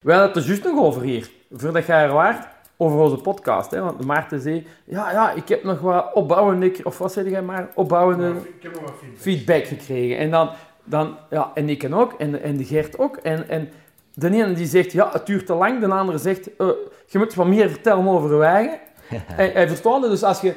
We hadden het er juist nog over hier, voordat jij er waart, over onze podcast. Hè? Want Maarten zei, ja, ja, ik heb nog wat opbouwende, of wat zei jij maar, opbouwende Ik heb nog wat feedback. feedback gekregen. En dan, dan ja, en ik ook, en, en de Gert ook. En, en de ene die zegt, ja, het duurt te lang. De andere zegt, eh, je moet wat meer vertellen over je eigen. en, en verstaande, dus als je...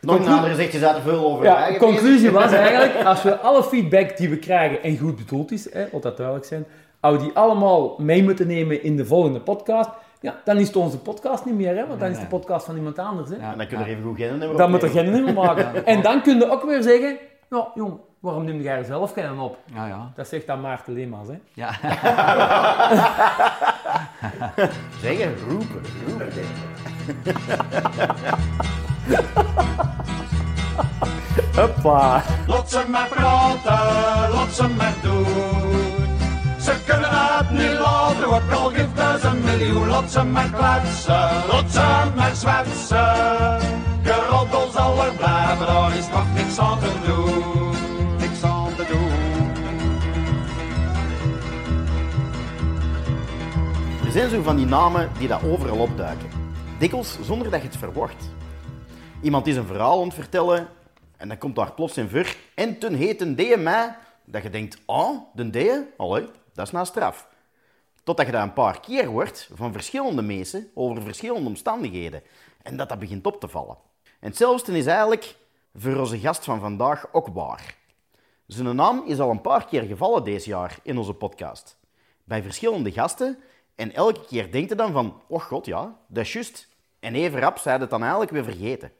Nog een andere zegt, je zat er veel over Ja, de conclusie was eigenlijk, als we alle feedback die we krijgen en goed bedoeld is, hè, laat dat duidelijk zijn, als we die allemaal mee moeten nemen in de volgende podcast, ja, dan is het onze podcast niet meer, hè, want dan is de podcast van iemand anders. Hè. En dan kun je er even goed geen nummer Dan moet er geen nummer maken. En dan kun je ook weer zeggen, nou jong, waarom neem jij er zelf geen op? Ja, ja. Dat zegt dan Maarten Leemans, hè. ja. Zeggen, roepen, roepen. Hoppa. Lot ze maar praten, lot ze maar doen. Ze kunnen het niet laten, wat al geeft is een miljoen. Lot ze maar kletsen, lot ze maar zwetsen. Geroddel zal er blijven, daar is nog niks aan te doen. Niks aan te doen. Er zijn zo van die namen die dat overal opduiken. Dikwijls zonder dat je het verwacht. Iemand is een verhaal aan het vertellen en dan komt daar plots in ver. En ten heet een die mij dat je denkt, ah, de die? Allee, dat is na straf. Totdat je dat een paar keer hoort van verschillende mensen over verschillende omstandigheden. En dat dat begint op te vallen. En hetzelfde is eigenlijk voor onze gast van vandaag ook waar. Zijn naam is al een paar keer gevallen deze jaar in onze podcast. Bij verschillende gasten. En elke keer denkt je dan van, oh god ja, dat is juist. En even rap zijn het dan eigenlijk weer vergeten.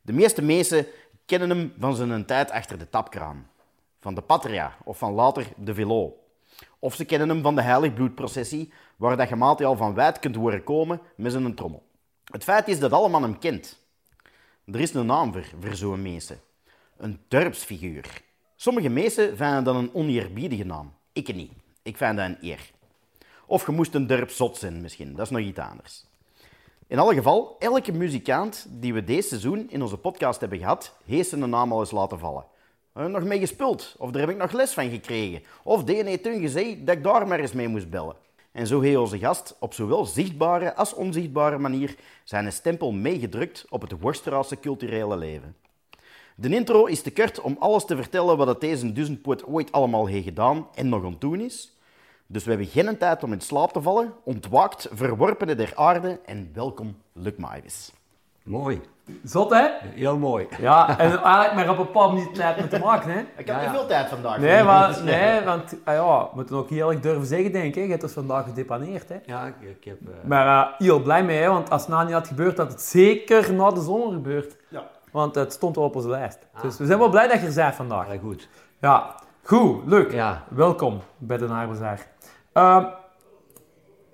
De meeste mensen kennen hem van zijn tijd achter de tapkraan. Van de Patria of van later de Velo. Of ze kennen hem van de Heiligbloedprocessie, waar dat je al van wijd kunt horen komen met zijn trommel. Het feit is dat allemaal hem kent. Er is een naam voor, voor zo'n mensen. Een dorpsfiguur. Sommige mensen vinden dat een oneerbiedige naam. Ik niet. Ik vind dat een eer. Of je moest een dorpszot zijn misschien. Dat is nog iets anders. In alle geval, elke muzikant die we deze seizoen in onze podcast hebben gehad, heeft zijn naam al eens laten vallen. Nog mee gespeeld, of daar heb ik nog les van gekregen. Of de heeft gezegd dat ik daar maar eens mee moest bellen. En zo heeft onze gast op zowel zichtbare als onzichtbare manier zijn stempel meegedrukt op het Worstraatse culturele leven. De intro is te kort om alles te vertellen wat het deze duizendpoot ooit allemaal heeft gedaan en nog aan is. Dus we hebben geen tijd om in slaap te vallen. Ontwaakt, verworpenen der aarde en welkom, Luc Maivis. Mooi. Zot, hè? Heel mooi. Ja, en eigenlijk maar op een paar minuten tijd moeten maken, hè. Ik heb niet veel tijd vandaag. Nee, maar, nee, want ah ja, we moeten ook eerlijk durven zeggen, denk ik. Je hebt ons vandaag gedepaneerd, hè. Ja, ik, ik heb... eh, Maar eh, heel blij mee, hè, want als het nou niet had gebeurd, had het zeker na de zomer gebeurd. Ja. Want het stond al op onze lijst. Dus we zijn wel blij dat je er bent vandaag. heel goed. Ja, goed, leuk. Ja. Welkom bij de Naarbezaar. Ehm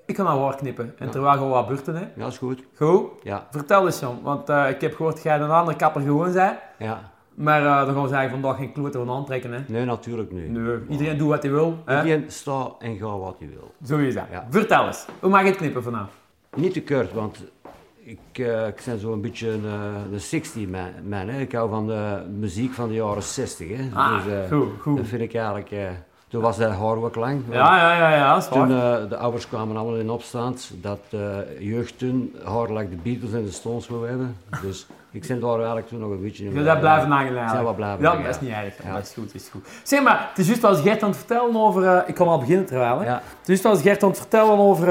ik ga nou waar knippen. En terwijl we wat beurten, hè. Ja, is goed. Goed. Ja, Vertel eens, Jan. Want eh, ik heb gehoord dat jij een andere kapper gewoon zei. ja. Maar eh, dan gaan we zeggen vandaag geen kloten van aantrekken, hè. Nee, natuurlijk niet. Nee, iedereen doet wat hij wil. Hè? Iedereen sta en ga wat je wil. Zo is dat. Ja. Vertel eens. Hoe mag je het knippen vanavond? Niet te kort, want ik, eh, ik ben zo'n beetje een, eh, een 60 man. man, hè. Ik hou van de muziek van de jaren 60. Hè. Ah, dus, goed, goed. Dat vind ik eigenlijk... toen was dat haar ook lang. Ja, ja, ja, ja, dat Toen eh, de ouders kwamen allemaal in opstand dat eh jeugd toen haar like de Beatles en de Stones wil hebben. Dus ik ben daar eigenlijk toen nog een beetje in. Bent blijven eigenlijk. wel blijven Ja, dat is ja. niet erg. Ja. Dat is goed, dat is goed. Zeg maar, het is juist als Gert aan het vertellen over... eh, ik kan al beginnen terwijl, hè. Ja. Het is juist als Gert aan het vertellen over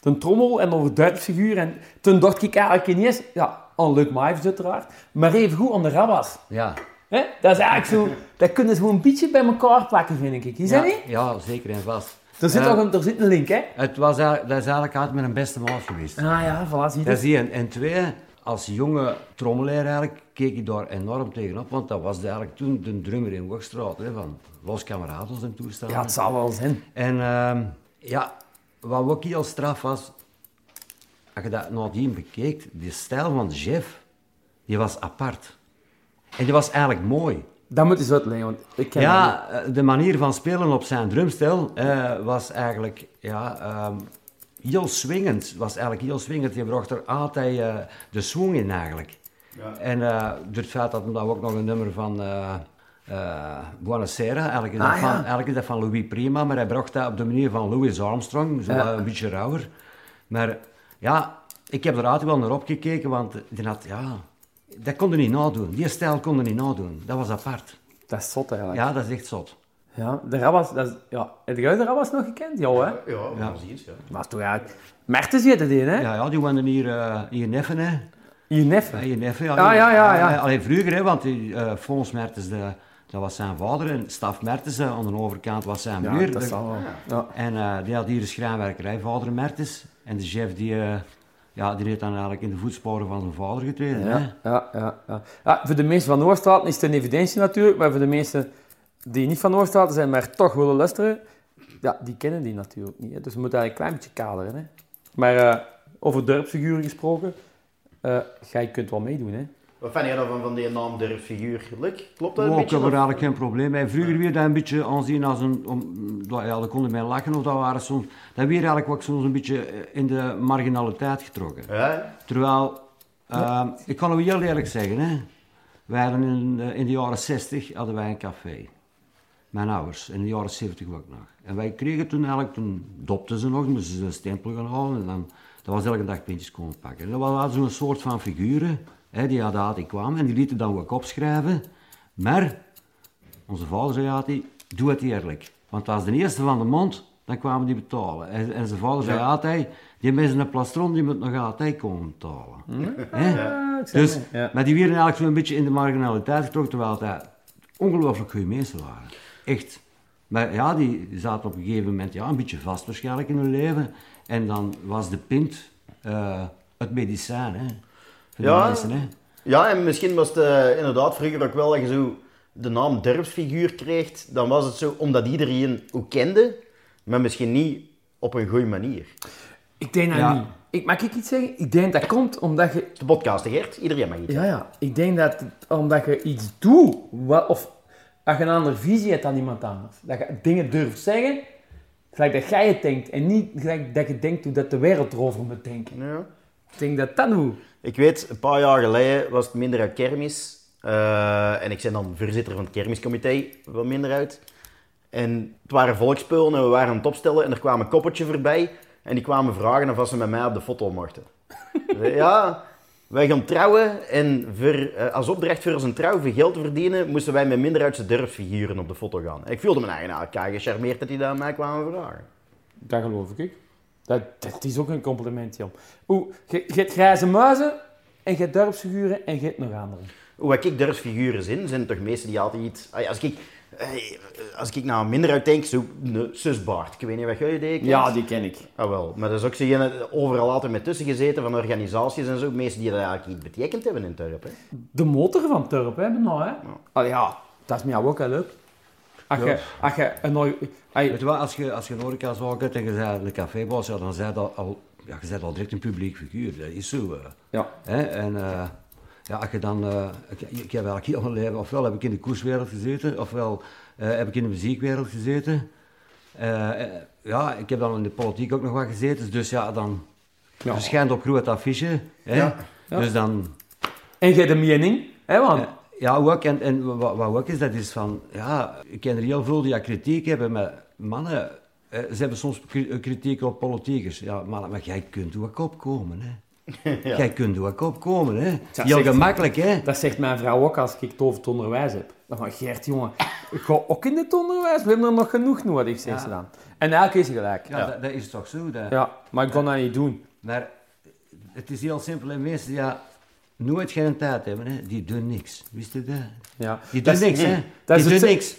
de trommel en over Duitsfiguur. En toen dacht ik eigenlijk ineens... Ja, aan Luc Mives uiteraard. Maar even goed aan de Rabbas. Ja. Hè? Dat is eigenlijk zo... Dat kunnen ze gewoon een beetje bij elkaar plakken, vind ik. Is ja, dat niet? Ja, zeker en vast. Er zit, Ja. nog een, er zit een link, hè? Het was dat is eigenlijk altijd mijn beste maat geweest. Ah ja, voilà, zie je. Dat één. En twee, als jonge trommelaar eigenlijk, keek ik daar enorm tegenop. Want dat was eigenlijk toen de drummer in Wogstraat, hè, van Los Camarados en toestaan. Ja, het zal wel zijn. En ehm, ja, wat ook heel straf was, als je dat nadien bekeek, die stijl van Jeff, die was apart. En die was eigenlijk mooi. Dat moet eens uitleggen, want ik ken niet. Ja, eh, de manier van spelen op zijn drumstel eh, was eigenlijk ja, ehm, heel swingend. Was eigenlijk heel swingend. Je bracht er altijd eh, de swing in eigenlijk. En eh, door het feit dat hij dan ook nog een nummer van, eh, eh Buonasera. Eigenlijk is, Ah, dat ja. van, eigenlijk is dat van Louis Prima, maar hij bracht dat op de manier van Louis Armstrong, zo Ja. een beetje rauwer. Maar ja, ik heb er altijd wel naar opgekeken, want die had, ja, dat kon hij niet nadoen. Die stijl kon hij niet nadoen. Dat was apart. Dat is zot eigenlijk. Ja, dat is echt zot. Ja, de Rabbas, dat is, ja. Heb jij de Rabbas nog gekend? Ja, hè? Ja, ja. precies. Ja. Maar toch eigenlijk... Merten zit het in, hè? Ja, ja die woonden hier, eh hier neffen, hè. Je neffen. Ja, je neffen, ja. Ah, ja, ja, ja. Eh, Alleen vroeger, hè, want die, eh Fons Mertens, de, dat was zijn vader. En Staf Mertens, aan de overkant, was zijn Ja, dat zal wel. Ja. En eh, die had hier de schrijnwerkerij, vader Mertens. En de chef die, eh, ja, die heeft dan eigenlijk in de voetsporen van zijn vader getreden. Hè? Ja, ja, ja, ja. Ja, voor de mensen van Noordstraat is het een evidentie natuurlijk, maar voor de mensen die niet van Noordstraat zijn, maar toch willen luisteren, ja, die kennen die natuurlijk niet. Hè. Dus we moeten eigenlijk een klein beetje kaderen. Hè. Maar eh, over dorpsfiguren gesproken, eh jij kunt wel meedoen. Hè. Wat vind jij dan van, van die naam durfsfiguur? Luc, klopt dat een Oh, ik beetje? heb er of- eigenlijk geen probleem mee. Vroeger weer dat een beetje aanzien als een... Om, dat- ja, dat konden mij lachen of dat waren soms... Dat weer eigenlijk wat soms een beetje eh, in de marginaliteit getrokken. Ja, Terwijl, ehm, ik kan het heel eerlijk zeggen, hè. Wij hadden in, eh, in de jaren 60 hadden wij een café. Mijn ouders, in de jaren 70 ook nog. En wij kregen toen eigenlijk, toen dopten ze nog, moesten ze een stempel gaan halen en dan, dat was elke dag pintjes komen pakken. En hadden ze een soort van figuren, hè, die hadden altijd kwamen en die lieten dan ook opschrijven. Maar, onze vader zei altijd, doe het eerlijk. Want als de eerste van de mond, dan kwamen die betalen. En, en zijn vader zei altijd, die mensen een plastron, die moet nog altijd komen betalen. Hè? Ja, ik zeg Dus. Ja. Maar die werden eigenlijk zo'n beetje in de marginaliteit getrokken, terwijl het ongelooflijk goede mensen waren. Echt. Maar ja, die zaten op een gegeven moment ja, een beetje vast waarschijnlijk in hun leven. En dan was de pint eh, het medicijn, hè. Ja. de mensen, hè. Ja, en misschien was het eh, inderdaad vroeger ook wel dat je zo de naam durfsfiguur kreeg. Dan was het zo omdat iedereen ook kende, maar misschien niet op een goede manier. Ik denk dat Ja. niet. Ik, mag ik iets zeggen? Ik denk dat komt omdat je... De podcast, hè, Gert? Iedereen mag iets. Ja, ja. Ik denk dat het- omdat je iets doet, wat, of dat je een andere visie hebt dan iemand anders. Dat je dingen durft zeggen, gelijk dat jij het denkt. En niet gelijk dat je denkt hoe dat de wereld erover moet denken. Ja. Ik denk dat dat hoe. Ik weet, een paar jaar geleden was het minder uit kermis. Eh, en ik ben dan voorzitter van het kermiscomité van minder uit. En het waren volksspullen en we waren aan het opstellen en er kwam een koppeltje voorbij. En die kwamen vragen of ze met mij op de foto mochten. Ik zei, ja, wij gaan trouwen en voor, eh, als opdracht voor zijn trouw voor geld te verdienen, moesten wij met minder uitse durfsfiguren op de foto gaan. En ik voelde me eigenlijk nou, gecharmeerd dat die daar aan mij kwamen vragen. Dat geloof ik. Dat, dat is ook een compliment, Jan. Oeh, je, je hebt grijze muizen en je hebt dorpsfiguren en je hebt nog andere. Hoe ik durfsfiguren zijn, zijn toch meesten die altijd iets... Ja, Als ik, als ik nou minder uit denk, zo een susbaard. Ik weet niet wat jij deed. Ja, die ken ik. Ah wel, maar dat is ook zo overal altijd met tussen gezeten van organisaties en zo. Meesten die dat eigenlijk iets betekend hebben in. Hè. De motor van Turp, hè, nou, hè? Allee, ja, dat is mij ook wel leuk. Als je, als je een. Weet je wel, als je, als je een horecazaak hebt en je bent een cafébaas, ja, dan zijn dat al, ja, je bent al direct een publiek figuur. Dat is zo. eh. Ja. Hè? En eh, ja, als je dan, eh, ik, ik heb eigenlijk heel mijn leven, ofwel heb ik in de koerswereld gezeten, ofwel heb ik in de muziekwereld gezeten. Ja, ik heb dan in de politiek ook nog wat gezeten, dus ja, dan Ja. verschijnt op groot affiche. Hè? Ja. Ja. Dus dan, En hebt een mening, hè, want... ja, ja, ook, en, en wat, wat ook is, dat is van, ja, ik ken er heel veel die ja, kritiek hebben, maar mannen, eh, ze hebben soms kri- kritiek op politiekers. Ja, mannen, maar jij kunt ook opkomen, hè. Jij kunt ook opkomen, hè. Ja, Heel zegt- gemakkelijk, hè. Dat zegt mijn vrouw ook als ik het over het onderwijs heb. Dan van, Gert, jongen, ik ga ook in het onderwijs. We hebben er nog genoeg nodig, zegt Ja. ze dan. En eigenlijk is gelijk. Ja, Ja, Dat, dat is toch zo. Dat, maar ik kon dat niet doen. Maar het is heel simpel, en mensen ja, nooit geen tijd hebben, hè, die doen niks. Wist je dat? Ja. Die Dat doen is- niks, hè. dat Die is doen niks.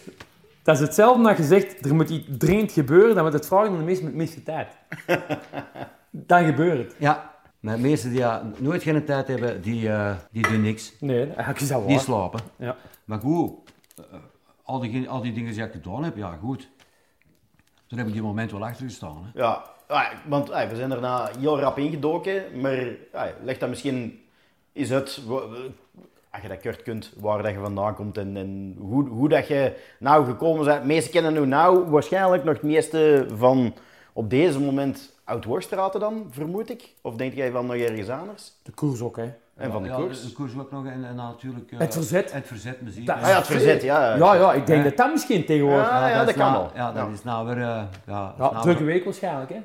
Dat is hetzelfde dat je zegt, er moet iets dringend gebeuren, dan moet het vragen aan de mensen met meeste tijd. dan gebeurt het. Ja, maar mensen die ja, nooit geen tijd hebben, die, eh, die doen niks. Nee, eigenlijk is dat Die waar. slapen. Ja. Maar goed, eh, al, die, al die dingen die ik gedaan heb, ja goed. Toen heb ik die moment wel achter gestaan. Hè. Ja, ah, want ah, we zijn nou heel rap ingedoken, maar ah, leg dat misschien is het, als je dat kort kunt, waar dat je vandaan komt en, en hoe, hoe dat je nou gekomen bent. De meesten kennen nu nou waarschijnlijk nog het meeste van op deze moment oud-worstraten dan, vermoed ik? Of denk jij van nog ergens anders? De koers ook, hè. En van de ja, koers? De koers ook nog en, en natuurlijk... eh, Het verzet. Het verzet muziek. Dat- Ah ja, het verzet, ja. Ja, ja, ik denk Ja. dat dat misschien tegenwoordig... Ja, ja, dat kan wel. Ja, dat Ja. is nou weer... eh, ja, Ja, nou drukke week waarschijnlijk, hè.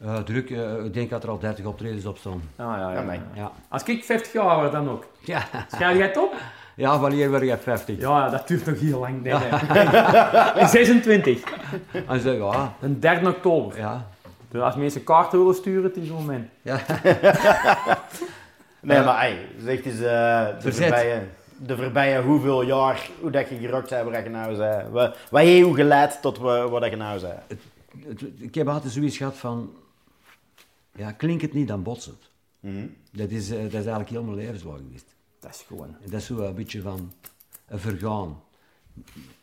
Eh, druk, eh, ik denk dat er al 30 optredens op staan. Ah, ja, Ja, ja. nee. Ja. Als ik 50 jaar word, dan ook. Ja. Schrijf jij het op? ja, wanneer word je 50? Ja, dat duurt nog heel lang. Nee, nee. 26. En zeg ja, De 3 oktober. ja. Dus als mensen kaarten willen sturen, het is het moment. Nee, maar ey, zeg eens, eh, de, Verzet. voorbije, de voorbije hoeveel jaar, hoe dat je gerokt hebt, wat je nou zei. Wat, wat heeft je geleid tot wa- wat dat je nou zei? Ik heb altijd zoiets gehad van... Ja, klink het niet, dan bots het. Mhm. Dat is, eh, dat is eigenlijk heel mijn levenslang geweest. Dat is gewoon... En dat is zo een beetje van een vergaan.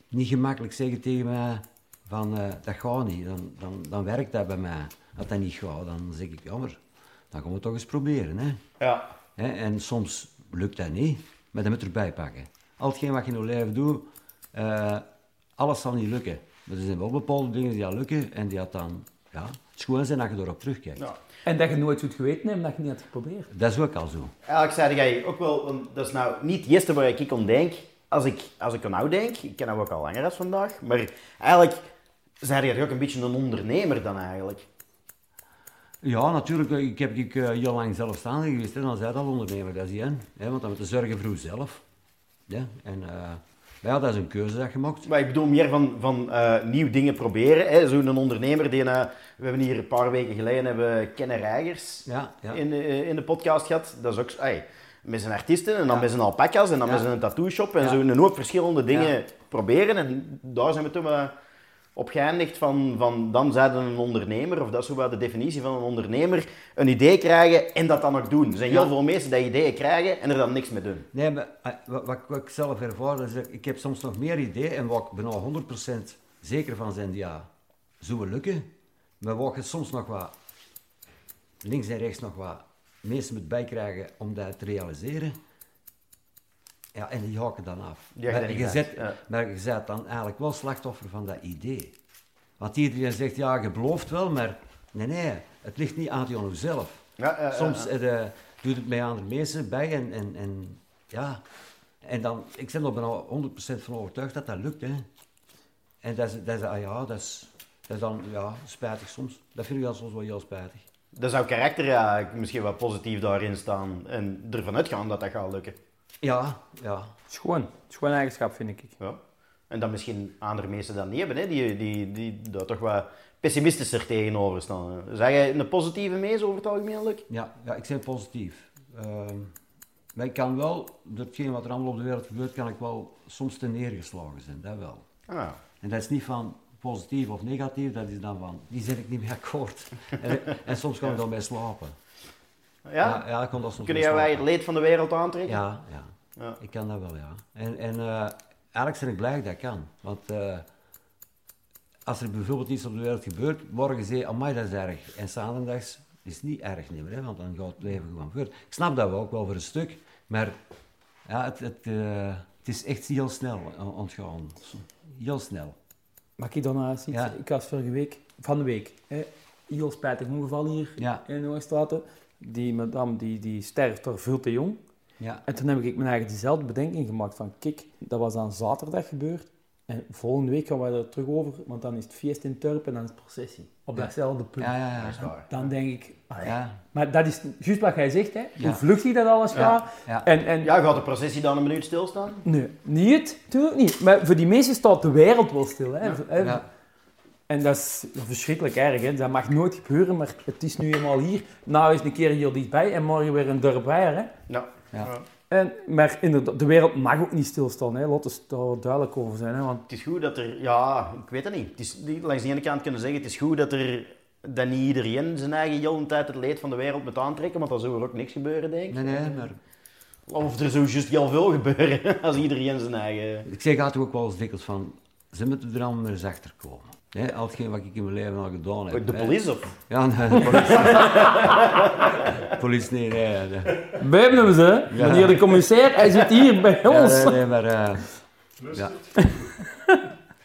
Niet gemakkelijk zeggen tegen mij van eh, dat gaat niet, dan, dan, dan werkt dat bij mij. Als dat niet gaat, dan zeg ik jammer, dan gaan we het toch eens proberen. Hè? Ja. Hè? En soms lukt dat niet, maar dan moet je erbij pakken. Al hetgeen wat je in je leven doet, eh, alles zal niet lukken. Maar er zijn wel bepaalde dingen die al lukken en die had dan, ja, het is gewoon zijn dat je erop terugkijkt. Ja. En dat je nooit goed geweten hebt, dat je niet had geprobeerd. Dat is ook al zo. Eigenlijk zei jij ook wel, want dat is nou niet het eerste waar ik aan denk. Als ik, als ik er nou denk, ik ken hem ook al langer als vandaag, maar eigenlijk zei jij ook een beetje een ondernemer dan eigenlijk. Ja, natuurlijk. eh, Ik heb ik, eh, heel lang zelfstandig geweest. Hè. Dan zei dat al ondernemer, dat is die, hè. Hè, Want dan moet je zorgen voor jezelf. Ja, en eh, ja, dat is een keuze dat je maakt. Maar ik bedoel meer van, van eh, nieuwe dingen proberen. hè. Zo'n ondernemer die, eh, we hebben hier een paar weken geleden hebben Kenner Reigers Ja, ja. in, de, in de podcast gehad. Dat is ook ey, met zijn artiesten en dan Ja. met zijn alpaca's en dan met zijn tattoo shop en zo een hoop verschillende dingen proberen. En daar zijn we toen wel op geëindigd van, van dan zeiden een ondernemer, of dat is wel de definitie van een ondernemer, een idee krijgen en dat dan ook doen. Er zijn heel Ja. veel mensen die ideeën krijgen en er dan niks mee doen. Nee, maar eh, wat, wat, wat ik zelf ervaar, is dat ik heb soms nog meer ideeën en waar ik bijna 100% zeker van zijn, ja, zo lukken. Maar waar je soms nog wat links en rechts nog wat mensen moet bijkrijgen om dat te realiseren. Ja, en die haken dan af. Maar, je zet, ja. maar je bent dan eigenlijk wel slachtoffer van dat idee. Want iedereen zegt, ja, je belooft wel, maar nee, nee, het ligt niet aan jou zelf. Ja, Soms eh, doet het met andere mensen bij en, en, en ja. En dan, ik ben er bijna 100% van overtuigd dat dat lukt. Hè. En dat is, dat is, ah ja, dat is, dat is dan ja, spijtig soms. Dat vind ik dan soms wel heel spijtig. Dan zou karakter ja, misschien wat positief daarin staan en ervan uitgaan dat dat gaat lukken. Ja, ja. Het is gewoon, het is gewoon een eigenschap, vind ik. Ja. En dat misschien andere mensen dat niet hebben, hè? Die, die, die daar toch wat pessimistischer tegenover staan. hè. Zeg jij een positieve mees over het algemeen? Ja, ja, ik ben positief. Ehm, maar ik kan wel, door hetgeen wat er allemaal op de wereld gebeurt, kan ik wel soms te neergeslagen zijn, dat wel. Ah, En dat is niet van positief of negatief, dat is dan van, die zit ik niet mee akkoord. en, en soms kan ik dan bij slapen. Ja? Ja, ik kan dat soms Kun bij jij wij het leed van de wereld aantrekken? Ja, ja, Ja. ik kan dat wel, ja. En, en eh, eigenlijk ben ik blij dat ik dat kan. Want eh, als er bijvoorbeeld iets op de wereld gebeurt, morgen zei amai, dat is erg. En zaterdags is het niet erg meer, hè, want dan gaat het leven gewoon voort. Ik snap dat wel ook wel voor een stuk, maar ja, het, het, eh, het is echt heel snel on- ontgaan. Heel snel. Mag ik dan eens iets? Ja. Ik was vorige week, van de week, hè, heel spijtig ongeval hier Ja. in de Oosterstraten. Die madame die, die sterft door veel te jong. Ja, En toen heb ik mijn eigen diezelfde bedenking gemaakt van, kijk, dat was aan zaterdag gebeurd. En volgende week gaan we er terug over, want dan is het feest in Turp en dan is het processie. Op Ja. datzelfde punt. ja, ja. Dat is ja. waar. Dan denk ik, allee. Ja. maar dat is juist wat jij zegt, hè? hoe Ja. vluchtig dat alles Ja. gaat. Ja. En, en, Ja, gaat de processie dan een minuut stilstaan? Nee, niet, natuurlijk niet. Maar voor die mensen staat de wereld wel stil. Hè? En dat is verschrikkelijk erg. Hè? Dat mag nooit gebeuren, maar het is nu eenmaal hier. Nou is een keer hier dichtbij en morgen weer een dorp bij. Hè? Ja. Ja. En, maar inderdaad, de wereld mag ook niet stilstaan. Hè? Laat ons daar duidelijk over zijn. Hè? Want Het is goed dat er, ja, ik weet het niet. Het is, niet- langs de ene kant kunnen zeggen, het is goed dat er dat niet iedereen zijn eigen heel de tijd het leed van de wereld moet aantrekken, want dan zou er ook niks gebeuren, denk ik. Nee, nee, maar Of er zou juist heel veel gebeuren als iedereen zijn eigen... ik zeg altijd ook wel eens dikwijls van, ze moeten er allemaal eens achter komen. Hè, al hetgeen wat ik in mijn leven al gedaan heb. De police of... Ja, nee, de politie. politie, nee, nee. nee. we hebben hem ze. Meneer de commissair, hij zit hier bij Ja, ons. nee, nee, maar... eh, ja.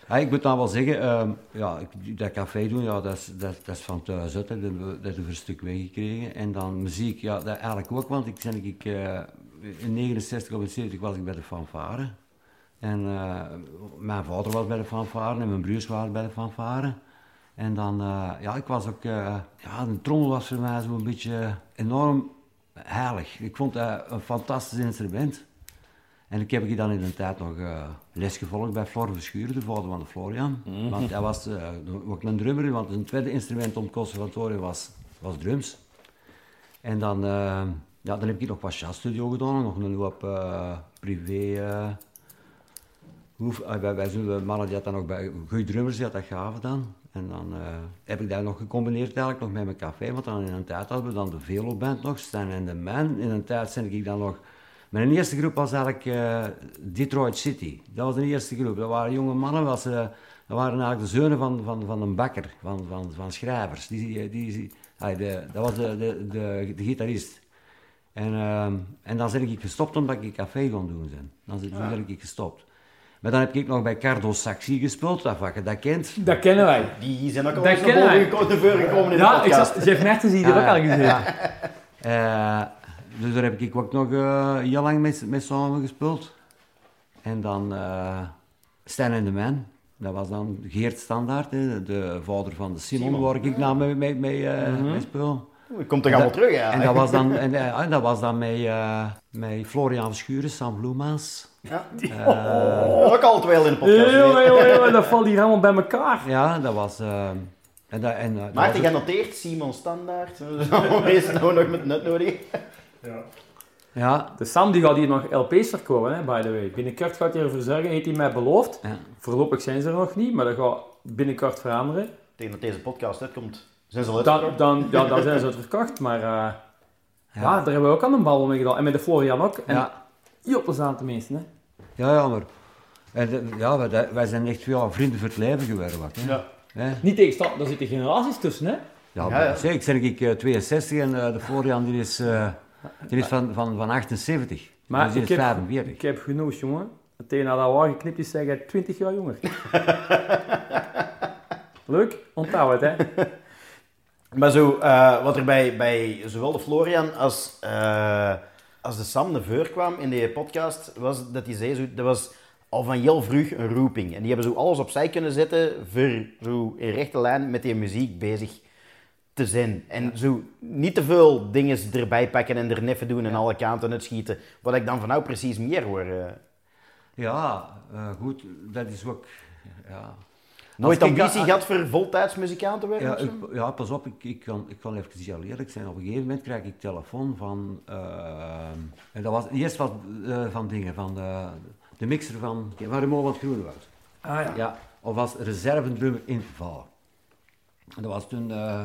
Ja, ik moet dan wel zeggen, ehm, ja, ik- dat café doen, ja, dat, is, dat, dat is van thuis uit. hè. Dat, hebben we- een stuk meegekregen. En dan muziek, ja, dat eigenlijk ook, want ik, ben, ik, eh, in 69 of in 70 was ik bij de fanfare. En eh, mijn vader was bij de fanfare en mijn broers waren bij de fanfare. En dan, eh, ja, ik was ook, eh, ja, een trommel was voor mij zo'n beetje enorm heilig. Ik vond dat een fantastisch instrument. En ik heb ik dan in de tijd nog les gevolgd bij Flor Verschuren, de vader van de Florian. Want hij was ook een drummer, want een tweede instrument om het conservatorium was, was drums. En dan, ja, dan heb ik nog wat jazzstudio gedaan, nog een hoop privé. Eh, wij, de mannen die dat dan nog bij goede drummers die dat gaven dan. En dan eh, heb ik dat nog gecombineerd eigenlijk nog met mijn café, want dan in een tijd hadden we dan de Velo Band nog, Stan en de Man. In een tijd ben ik dan nog... Mijn eerste groep was eigenlijk eh, Detroit City. Dat was de eerste groep. Dat waren jonge mannen, was, dat waren eigenlijk de zonen van, van, van een bakker, van, van, van schrijvers. Die, die, die, ah, de, dat was de, de, de, de gitarist. En, ehm, en dan ben ik gestopt omdat ik een café kon doen zijn. Dan ben ben ik gestopt. Maar dan heb ik nog bij Cardo Saxi gespeeld, dat je dat kent. Dat kennen wij. Die zijn ook al eens naar gekomen, naar voren gekomen in de Ja, ik podcast. zat, Jeff Mertens hier ook al gezeten. Eh, dus daar heb ik ook nog eh, heel lang mee, mee samen gespeeld. En dan eh Stan en de Man. Dat was dan Geert Standaard, hè, de vader van de Simon, Simon. waar ik nou mee, mee, mee, eh, mee speel. Oeh, Komt toch allemaal terug, ja. En dat was dan, en, eh, en dat was dan met, eh, met Florian Verschuren, Sam Bloemaas. Ja. Eh, ook al twee in de podcast. Heel, nee. heel, heel, dat valt hier allemaal bij elkaar. ja, dat was... eh, en dat, en, dat Maarten, genoteerd, Simon Standaard. Wees nou nog met nut nodig. Ja, De Sam die gaat hier nog LP's verkopen, hè, by the way. Binnenkort gaat hij ervoor zorgen, heeft hij mij beloofd. ja. Voorlopig zijn ze er nog niet, maar dat gaat binnenkort veranderen. Tegen dat deze podcast uitkomt, zijn ze al Dan, uitverkocht. dan, ja, dan zijn ze uitverkocht, maar eh, ja. daar hebben we ook aan een bal mee gedaan. En met de Florian ook. En ja. Heel plezant de meesten, hè. Ja, ja, maar... En, de- ja, wij, wij zijn echt ja, vrienden voor het leven geworden. Wat, hè. Ja. Hè? Niet tegenstaan, daar zitten generaties tussen, hè. Ja, Ja, maar ja. zeg, ik ben ik, eh, 62 en eh, de Florian die is, eh, die is van, van, van 78. Maar dus die ik is heb, 45. ik heb genoeg, jongen. Meteen na dat waar geknipt is, zeg jij 20 jaar jonger. Leuk? Onthoud het, hè. Maar zo, eh, wat er bij, bij zowel de Florian als, eh, als de Sam naar voren kwam in die podcast, was dat hij zei, zo, dat was al van heel vroeg een roeping. En die hebben zo alles opzij kunnen zetten voor zo in rechte lijn met die muziek bezig te zijn. En zo niet te veel dingen erbij pakken en er neffen doen en alle kanten uitschieten. Wat ik dan van nou precies meer hoor. eh. Ja, eh, goed, dat is ook... Ja. Nooit ik ambitie dat- gehad voor voltijds muzikant te worden? Ja, of zo? ik, ja, pas op, ik, ik, kan, ik kan even heel eerlijk zijn. Op een gegeven moment krijg ik telefoon van... eh, en dat was eerst wat eh, van dingen, van de, de mixer van, van Remo van Groenewoud. Ah ja. Ja, of als reservedrummer in Vallen. En dat was toen, eh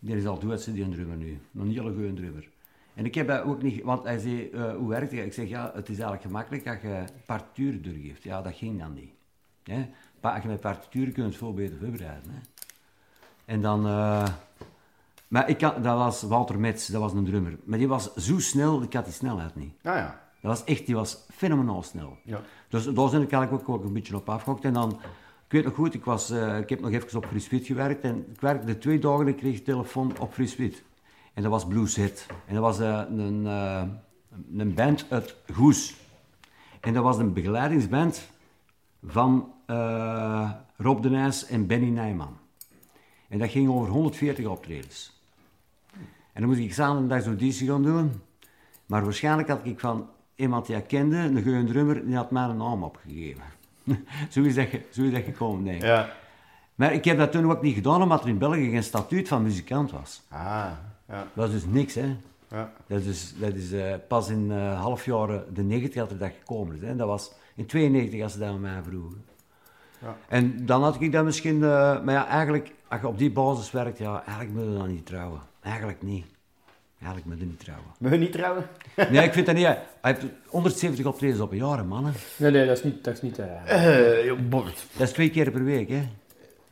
die is al dood, die een drummer nu. Een hele goede drummer. En ik heb dat ook niet, want hij zei, eh, hoe werkt het? Ik zeg, ja, het is eigenlijk gemakkelijk dat je partituur doorgeeft. Ja, dat ging dan niet. Hè? Je met partituur kunt veel beter voorbereiden. Hè? En dan, eh, maar ik dat was Walter Metz, dat was een drummer. Maar die was zo snel, ik had die snelheid niet. Ah ja. Dat was echt, die was fenomenaal snel. Ja. Dus daar ben ik eigenlijk ook, ook een beetje op afgehokt. En dan, ik weet nog goed, ik, was, eh, ik heb nog even op Free Sweet gewerkt. En ik werkte twee dagen en ik kreeg telefoon op Free Sweet. En dat was Blues Hit. En dat was eh, een, een band uit Goes. En dat was een begeleidingsband van eh, Rob de Nijs en Benny Nijman. En dat ging over 140 optredens. En dan moest ik samen een auditie gaan doen. Maar waarschijnlijk had ik van iemand die ik kende, een goede drummer, die had mij een naam opgegeven. zo, is dat, zo is dat gekomen, denk ik. Ja. Maar ik heb dat toen ook niet gedaan, omdat er in België geen statuut van muzikant was. Ah, ja. Dat was dus niks, hè. ja. Dat is, dat is eh, pas in eh halfjaren de 90 dat er dat gekomen is. Hè. Dat was in 92 als ze dat aan mij vroegen. Ja. En dan had ik dat misschien... eh, maar ja, eigenlijk, als je op die basis werkt, ja, eigenlijk moet je dan niet trouwen. Eigenlijk niet. Eigenlijk moet je niet trouwen. Wil je niet trouwen? Nee, ik vind dat niet... Hij heeft 170 optredens op een jaar, mannen. Nee, nee, dat is niet... Dat is niet bord. Dat is twee keer per week, hè.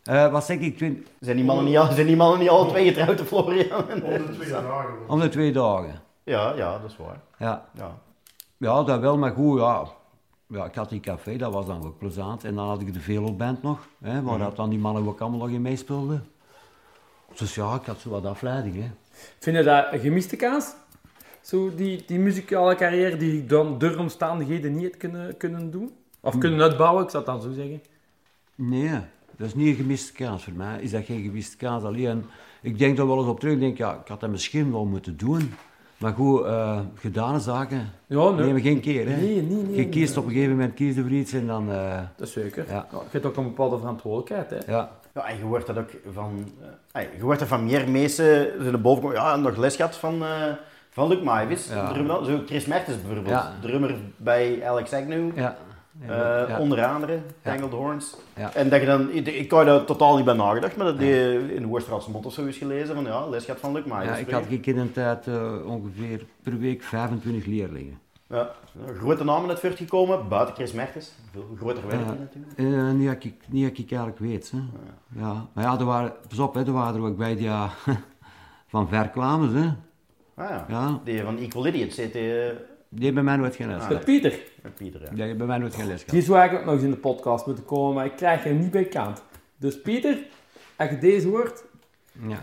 Eh, wat zeg ik? Twin- Zijn die mannen niet, al- zijn die mannen niet alle twee getrouwd, Florian? Om de twee dagen. Om de twee dagen. Ja, ja, dat is waar. Ja. Ja. ja, dat wel, maar goed, ja. Ja, ik had die café, dat was dan ook plezant. En dan had ik de Veloband nog, hè, waar dat dan die mannen ook allemaal nog in meespeelden. Dus ja, ik had zo wat afleiding. Hè. Vind je dat een gemiste kans? Zo die, die muzikale carrière die ik dan door omstandigheden niet had kunnen, kunnen doen? Of kunnen uitbouwen, ik zou het dan zo zeggen. Nee, dat is niet een gemiste kans voor mij. Is dat geen gemiste kans alleen? Ik denk er wel eens op terug, ik denk, ja, ik had dat misschien wel moeten doen. Maar goed, eh, gedane zaken Ja, nee. nemen geen keer. Hè. Nee, nee, nee. je kiest op een gegeven moment kies je voor iets en dan... eh, Dat is zeker. Ja. Je hebt ook een bepaalde verantwoordelijkheid. Hè. ja, Ja, en je hoort dat ook van, eh, je hoort dat van meer mensen, er boven komen, ja, nog les gehad van, eh van Luc Maivis, Ja. drummer, zo Chris Mertens bijvoorbeeld, Ja. drummer bij Alex Agnew, ja. Eh, ja. onder andere, Tangled Horns. Ja. En dat je dan, ik, ik had daar totaal niet bij nagedacht, maar dat die in de Woerstraatse Mond of zo is gelezen van, ja, les gehad van Luc. Ja, ik had ik in een tijd eh, ongeveer per week 25 leerlingen. Ja, grote namen uit Vught gekomen, buiten Chris Mertens, veel groter werk Ja. natuurlijk. Eh, niet, dat ik, niet dat ik eigenlijk weet. Hè. Ja. Maar ja, er waren, pas op, hè, er waren er ook bij die ja, van ver kwamen. Hè. Ah ja, Ja, die van Equal Idiots zit die, die hebben bij mij nooit geen les Ah, gehad. Pieter, met Pieter. Ja. Die bij mij nooit geen les die gehad. zou eigenlijk ook nog eens in de podcast moeten komen, maar ik krijg hem niet bij kant. Dus Pieter, als je deze hoort, Ja.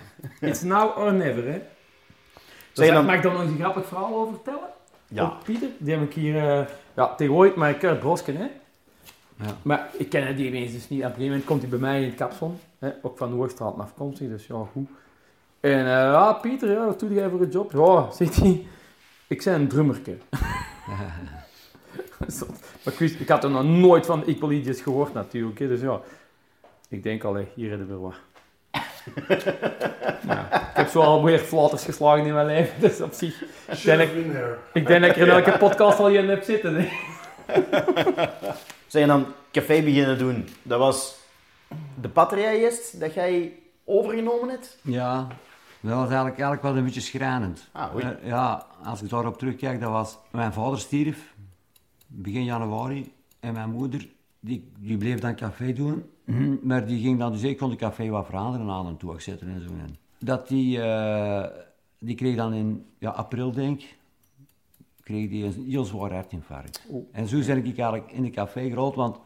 it's now or never. Hè. Zeg Dus je dan- Mag ik daar nog eens een grappig verhaal over vertellen? Ja. Op Pieter, die heb ik hier, eh, ja, tegenwoordig met Kurt Brosken, hè. Ja. Maar ik ken die mensen dus niet. Op een gegeven moment komt hij bij mij in het kapsalon, hè, ook van de Hoogstraat afkomstig, dus ja, goed. En eh, ja, Pieter, ja, wat doe jij voor een job? Ja, zegt hij, ik ben een drummerke. Maar ik, wist, ik had er nog nooit van Equal Idiots gehoord natuurlijk, hè, dus ja. Ik denk al, hier hebben we wat. ja, ik heb zo al meer flatters geslagen in mijn leven, dus op zich... Ik denk, dat- ik denk dat ik er in elke podcast al in heb zitten. Hè. Zijn dan café beginnen doen? Dat was de patria-jest dat jij overgenomen hebt? ja, dat was eigenlijk, eigenlijk wel een beetje schrijnend. Ah, oei. Eh, ja, als ik daarop terugkijk, dat was... Mijn vader stierf begin januari en mijn moeder, die, die bleef dan café doen. Maar die ging dan, dus ik kon de café wat veranderen aan en toe zetten en zo. En dat die, eh, die kreeg dan in ja, april, denk ik, kreeg die een heel zwaar hartinfarct. En zo ben ik eigenlijk in de café gerold, want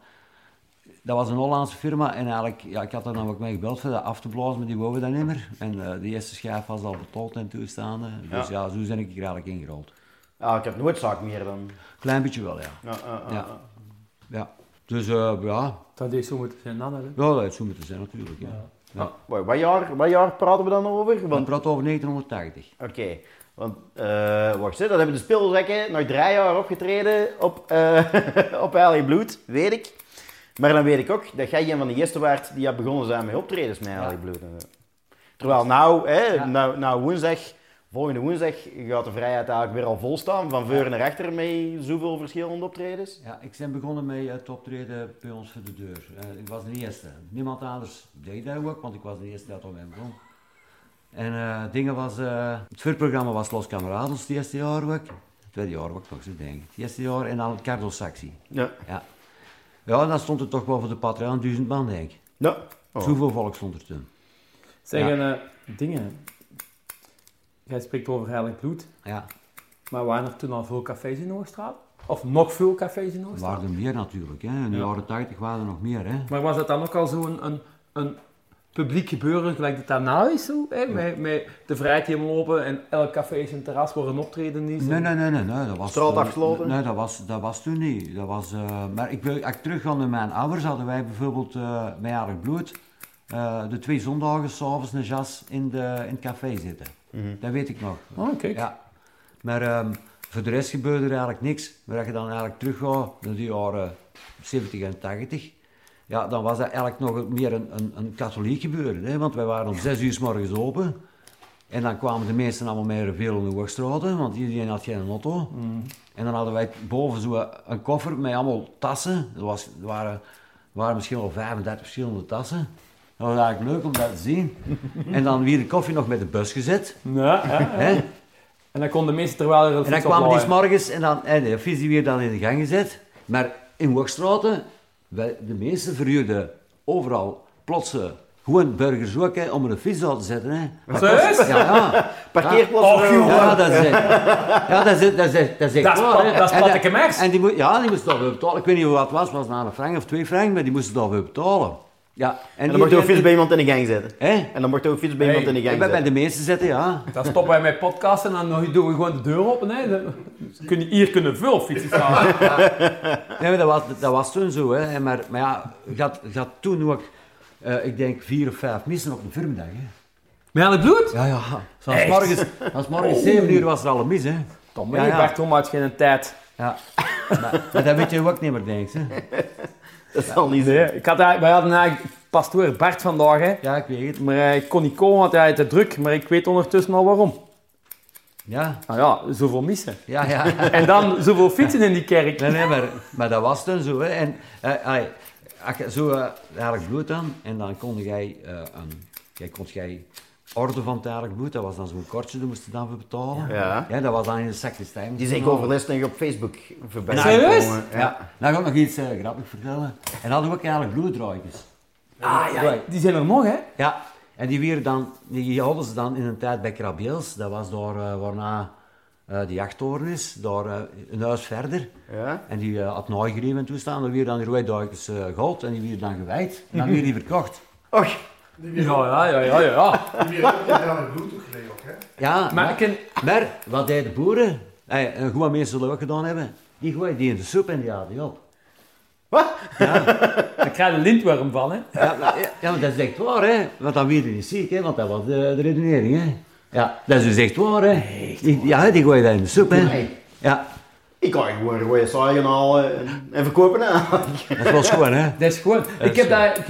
dat was een Hollandse firma en eigenlijk, ja, ik had er dan ook mee gebeld voor dat af te blazen, maar die wouden dat niet meer. En eh, de eerste schijf was al betaald en toestaande. Dus ja, zo ben ik er eigenlijk ingerold. Ja, ik heb nooit zaak meer dan. Klein beetje wel, ja. Ja, ja, ja, Ja. ja. ja. Dus eh, ja, Dat is zo moeten zijn dan, hè. ja, dat had zo moeten zijn natuurlijk. Ja. Ah, Wat, wat jaar, wat jaar praten we dan over? We Want, praten over 1980. Oké, want eh wacht, dat hebben de speelzekken nog drie jaar opgetreden op, eh op Bloed, weet ik. Maar dan weet ik ook dat jij een van de eerste waard die had begonnen zijn met optredens met Heilig Bloed. Terwijl nou, hè, nou, nou woensdag, volgende woensdag gaat de vrijheid eigenlijk weer al vol staan, van voor naar achter met zoveel verschillende optredens. Ja, ik ben begonnen met het optreden bij ons voor de deur. Eh, ik was de eerste. Niemand anders deed dat ook, want ik was de eerste dat al mee begon. En eh dingen was, eh, het voorprogramma was Los Camarados het eerste jaar ook. Het tweede jaar ook nog zo denk ik. Het eerste jaar en dan het Cardo Saxi. Ja. Ja. Ja, dan stond er toch wel voor de Patreon duizend man denk ik. Ja. Oh. Zoveel volk stond er toen. Zeggen eh, dingen. Jij spreekt over heilig bloed. Ja, Maar waren er toen al veel cafés in Noordstraat? Of nog veel cafés in er Noordstraat? waren er meer natuurlijk. Hè. In de Ja. jaren 80 waren er nog meer. Hè. Maar was dat dan ook al zo'n een, een publiek gebeuren gelijk dat dat nou is? Zo, hè? Met, met de vrijheid die lopen en elk café is een terras waar een optreden is? Nee, nee, nee, nee, nee, dat was... Straat eh, afgesloten? Nee, dat was, dat was toen niet. Dat was, eh, maar ik wil, als ik terug ga naar mijn ouders, hadden wij bijvoorbeeld uh, bij Aardig Bloed eh, de twee zondagen s'avonds een jas in, de, in het café zitten. Dat weet ik nog. Oh, kijk. Ja. Maar ehm, voor de rest gebeurde er eigenlijk niks. Maar als je dan eigenlijk teruggaat naar de jaren 70 en 80, ja, dan was dat eigenlijk nog meer een, een, een katholiek gebeuren. Hè? Want wij waren om zes uur s morgens open. En dan kwamen de meesten allemaal meer veel in de hoogstraten, want iedereen had geen auto. En dan hadden wij boven zo een koffer met allemaal tassen. Er, was, er waren, waren misschien wel 35 verschillende tassen. Dat was eigenlijk leuk om dat te zien. en dan weer de koffie nog met de bus gezet. Ja. Hè? En dan konden mensen terwijl er En dan kwamen die oplaaien. s'morgens en dan, en de fiets die weer dan in de gang gezet. Maar in Hoogstraten, wij, de meesten verhuurden overal plotse gewoon burgers ook, hè, om een fiets uit te zetten. Hè. Serieus? Ja, ja. Parkeerplaats. Jongen. Ja, dat is, ja, dat is, dat is, dat is Dat is waar, plat- hè. dat is En die ja, die moest daarvoor betalen. Ik weet niet wat het was, was het een frank of twee frank, maar die moesten daarvoor betalen. Ja. En dan mocht je ook fiets bij iemand in de gang zetten. Hè? En dan mocht je ook fiets bij Hey, iemand in de gang Ik ben bij zetten. de meeste zitten, ja. Dan stoppen wij met podcasten en dan doen we gewoon de deur open. Hè. Dan kun je, hier kunnen veel fietsen staan. Nee, maar dat, was, dat was toen zo, hè. En Maar, maar ja, je had toen ook, eh, ik denk, vier of vijf missen op een firmdag, hè. Met aan het bloed? Ja, ja. Zoals Echt? morgens, als morgens 7 uur was er al een mis, hè. Tom, Ja, je ja. Bert Tom had geen tijd. Ja. maar, maar dat weet je ook niet meer, denk ik, Dat zal niet zijn. Nee, ik had, wij hadden eigenlijk pastoor Bert vandaag, hè. Ja, ik weet het. Maar eh, ik kon niet komen, want hij had te druk. Maar ik weet ondertussen al waarom. Ja, Nou ja, zoveel missen. ja, ja. En dan zoveel fietsen in die kerk. Nee, nee, maar, maar dat was toen zo, hè. En, eh, als je zo eh, eigenlijk bloed dan, en dan kon jij, eh een, jij, kon jij orde van het eigenlijk bloed, dat was dan zo'n kortje, dat moest je dan voor betalen. Ja. Ja, dat was dan in de sacristijn. Die zijn ik nog op Facebook voorbij. Serieus? gekomen. Ja. Ja. Nou ga ik nog iets eh, grappigs vertellen. En hadden we ook eigenlijk bloeddraaitjes. Ah ja, die zijn er nog, hè. Ja, en die, weer dan, die hadden ze dan in een tijd bij Krabiels. Dat was daar eh, waarna eh die jachttoren is, daar een huis verder. Ja. En die uh, had naaigereven en toestaan. Dan weer dan die rooiduikers uh, goud en die weer dan gewijd. En dan weer die verkocht. Och, Ja, ja, ja, ja, ja. Die in het bloed gelegen ook, hè? Ja, Maar maar, maar wat deden de boeren? Hey, en goede mensen zullen ook gedaan hebben. Die gooien die in de soep en die hadden die op. wat? Ik krijg een lintworm van, hè. Ja, maar, ja, ja, maar dat is echt waar, hè. Want dan weer niet ziek, hè. Want dat was de, de redenering, hè. Ja, dat is dus echt waar, hè. Die, ja, die gooien dat in de soep, hè. Nee. Ja, Ik kan je gewoon rode saaien halen en, en verkopen. Hè. dat was gewoon, hè. Dat is gewoon... Ik is heb daar...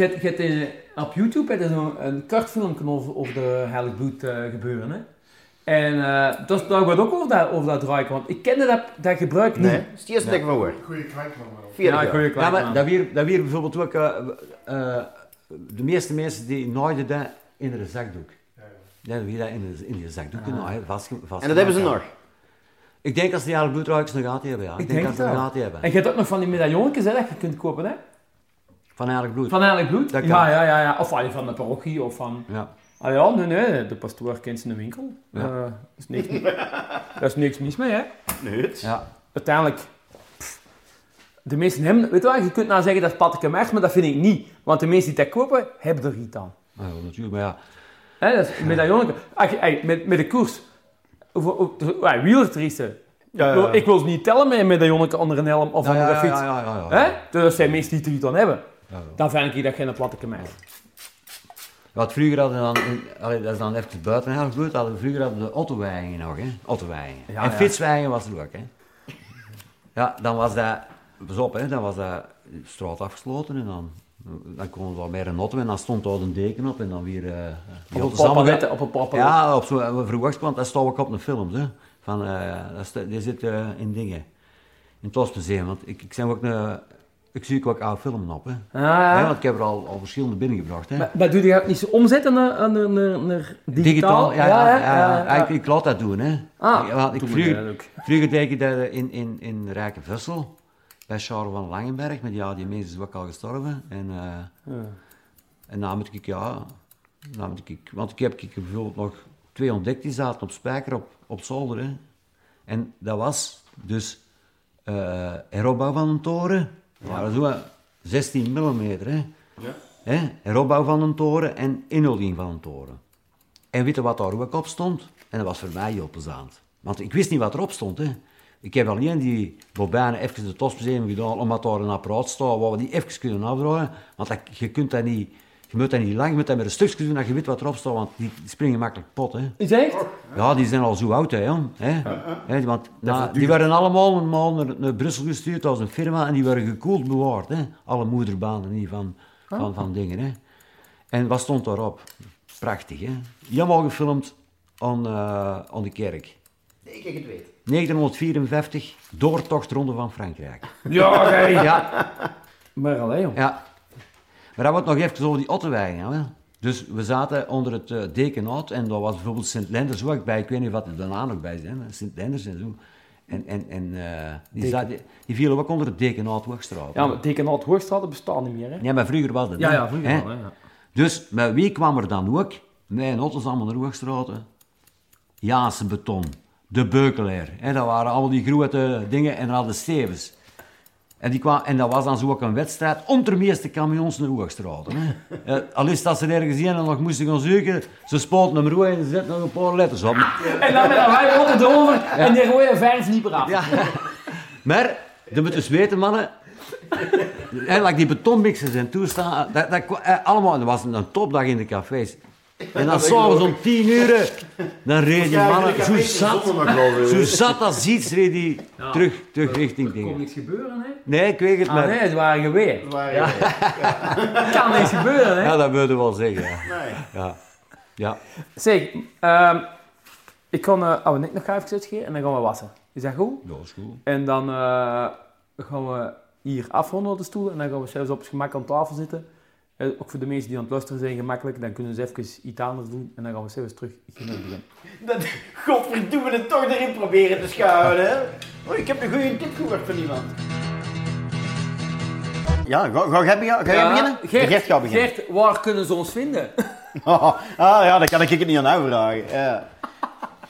Op YouTube heb je zo'n een kort filmpje over, over de heilig bloed eh, gebeuren, hè. En eh dat is daar wordt ook over dat, over dat draaien, want ik kende dat, dat gebruik niet. Nee, dat is het eerste dat ik van hoor. Goeie klankman, Ja, jaar. goeie Ja, maar dat weer, dat weer bijvoorbeeld ook... eh, de meeste mensen die naaiden dat in een zakdoek. Ja, ja. Dat in de, in de zakdoek naaien, vast, vast En dat hebben ze nog. Ik denk als die alle bloedruikers nog gehad hebben, ja. Ik, Ik denk, denk dat ze nog gehad hebben. En je hebt ook nog van die medaillonnetjes hè, dat je kunt kopen, hè? Van eigenlijk bloed. Van heilig bloed? Dat kan. ja, ja, ja, ja. Of allee, van de parochie, of van... Ja. Ah ja, nee, nee, de pastoor kent zijn winkel. Ja. Eh, daar is niks, daar is niks mis mee, hè? Nee. ja. Uiteindelijk... pff, de meesten hebben... Weet je wat, je kunt nou zeggen dat is patteke maar dat vind ik niet. Want de meesten die dat kopen, hebben er iets aan. Nou, ja, natuurlijk, maar ja. Hè, dat is een medaillonnetje. Ach, hey, met, met de koers. Over, over, ja, wielertriesten. Ja, Ik, wil, ja. ik wil ze niet tellen met een medaillonnetje onder een helm of Ja, onder ja, een fiets. ja, ja, ja, ja. Hè? Dus dat zijn mensen die er iets aan hebben. Ja, ja. Dan vind ik dat geen platte mers. Wat vroeger hadden we dan, in, allee, dat is dan even buiten eigenlijk bloed, hadden we vroeger hadden we de autoweigingen nog, hè. Autoweigingen. Ja, en ja. was er ook, hè. Ja, dan was dat, pas op, hè, dan was dat straat afgesloten en dan, dan kon we wel meer een auto en dan stond daar een deken op en dan weer... die Op een papalette, op een papalette. Ja, op zo'n verwachtsplant, dat staat ook op de films, hè. Van, eh dat, die zit eh, in dingen, in het Osmuseum, want ik, ik, zijn ook een, ik zie ook oude filmen op, hè. Ah, ja. Want ik heb er al, al verschillende binnengebracht, hè. Maar, maar doe je dat niet zo omzetten naar, naar, naar, naar digitaal? ja, ja, ja, ja, ja. Ik, ik laat dat doen, hè. Ah, ik, want ik, vroeger, ook. vroeger deed ik dat in, in, in Rijkenvessel, bij Charles van Langenberg, maar ja, die mensen is ook al gestorven. En, Ja. en dan moet ik, ja, ik, want ik heb ik bijvoorbeeld nog twee ontdekt, die zaten op spijker op, op zolder, hè. En dat was dus eh heropbouw van een toren, dat wel 16 mm, hè. Hè? Heropbouw van een toren en inhouding van een toren. En weet je wat daar ook op stond? En dat was voor mij heel plezant. Want ik wist niet wat erop stond. Hè. Ik heb alleen die bobijnen even het Tosmuseum gedaan, omdat daar een apparaat staat waar we die even kunnen afdraaien. Want dat, je kunt dat niet, je moet dat niet lang, je moet dat met een stukje doen dat je weet wat erop staat, want die springen makkelijk pot. Hè. Is dat echt? Ja, die zijn al zo oud, hè, jong. Hè? Hè, want die werden allemaal naar, naar Brussel gestuurd als een firma en die werden gekoeld bewaard. Hè? Alle moederbanen die van, van, van dingen. Hè? En wat stond daarop? Prachtig, hè? Helemaal gefilmd aan, eh, aan de kerk. Ik heb het weet. 1954, doortocht Ronde van Frankrijk. Ja, oké. Ja, Maar alleen, joh. ja. Maar dan wordt nog even over die Ottenwijn. Hè? Dus we zaten onder het uh, dekenhout en daar was bijvoorbeeld Sint-Lenders ook bij. Ik weet niet wat er daarna nog bij zijn. Sint-Lenders en zo. En, en, en eh, die, zaten- die vielen ook onder het dekenhout Hoogstraat. Ja, maar Dekenaat Hoogstraat bestaan niet meer, hè? Ja, maar vroeger was dat. Ja, hè. ja, vroeger Hè? wel, hè, ja. Dus met wie kwam er dan ook? Mijn auto's allemaal naar Hoogstraten. Jaanse Beton, De Beukelaar. En dat waren al die grote dingen en dan hadden Stevens. En, die kwam, en dat was dan zo ook een wedstrijd om de meeste camions naar Hoogstraten. hè. Eh, al is dat ze ergens zien en nog moesten gaan zoeken, ze spoten hem roe en ze zetten nog een paar letters op. En dan met een wij altijd erover en die gooien vijf niet meer af. Ja. Maar, je moet dus weten, mannen. Eigenlijk die betonmixers en toestaan, dat, dat, eh, allemaal, dat was een topdag in de cafés. En dan s'avonds om tien uur, dan reed die mannen zo zat, zo zat als iets, reed die terug, terug richting Er kon dingen. niks gebeuren, hè? Nee, ik weet het Ah maar. nee, het waren geweer. Ja. kan niks gebeuren, hè? Ja, dat moet je wel zeggen, ja. Nee. Ja. ja. Zeg, ehm, ik kan uh, oude nek nog even uitgeven en dan gaan we wassen. Is dat goed? Dat is goed. En dan eh, gaan we hier afronden op de stoel en dan gaan we zelfs op het gemak aan tafel zitten. Ook voor de mensen die aan het luisteren zijn gemakkelijk, dan kunnen ze even iets anders doen en dan gaan we zelfs terug beginnen. Dat, godverdomme het toch erin proberen te schuilen, hè? Oh, ik heb een goede tip gehoord van iemand. Ja, ga, ga, jij beginnen? Ga jij beginnen? Gert, Gert gaat beginnen. Gert, waar kunnen ze ons vinden? ah ja, dat kan ik het niet aan jou vragen. Ja.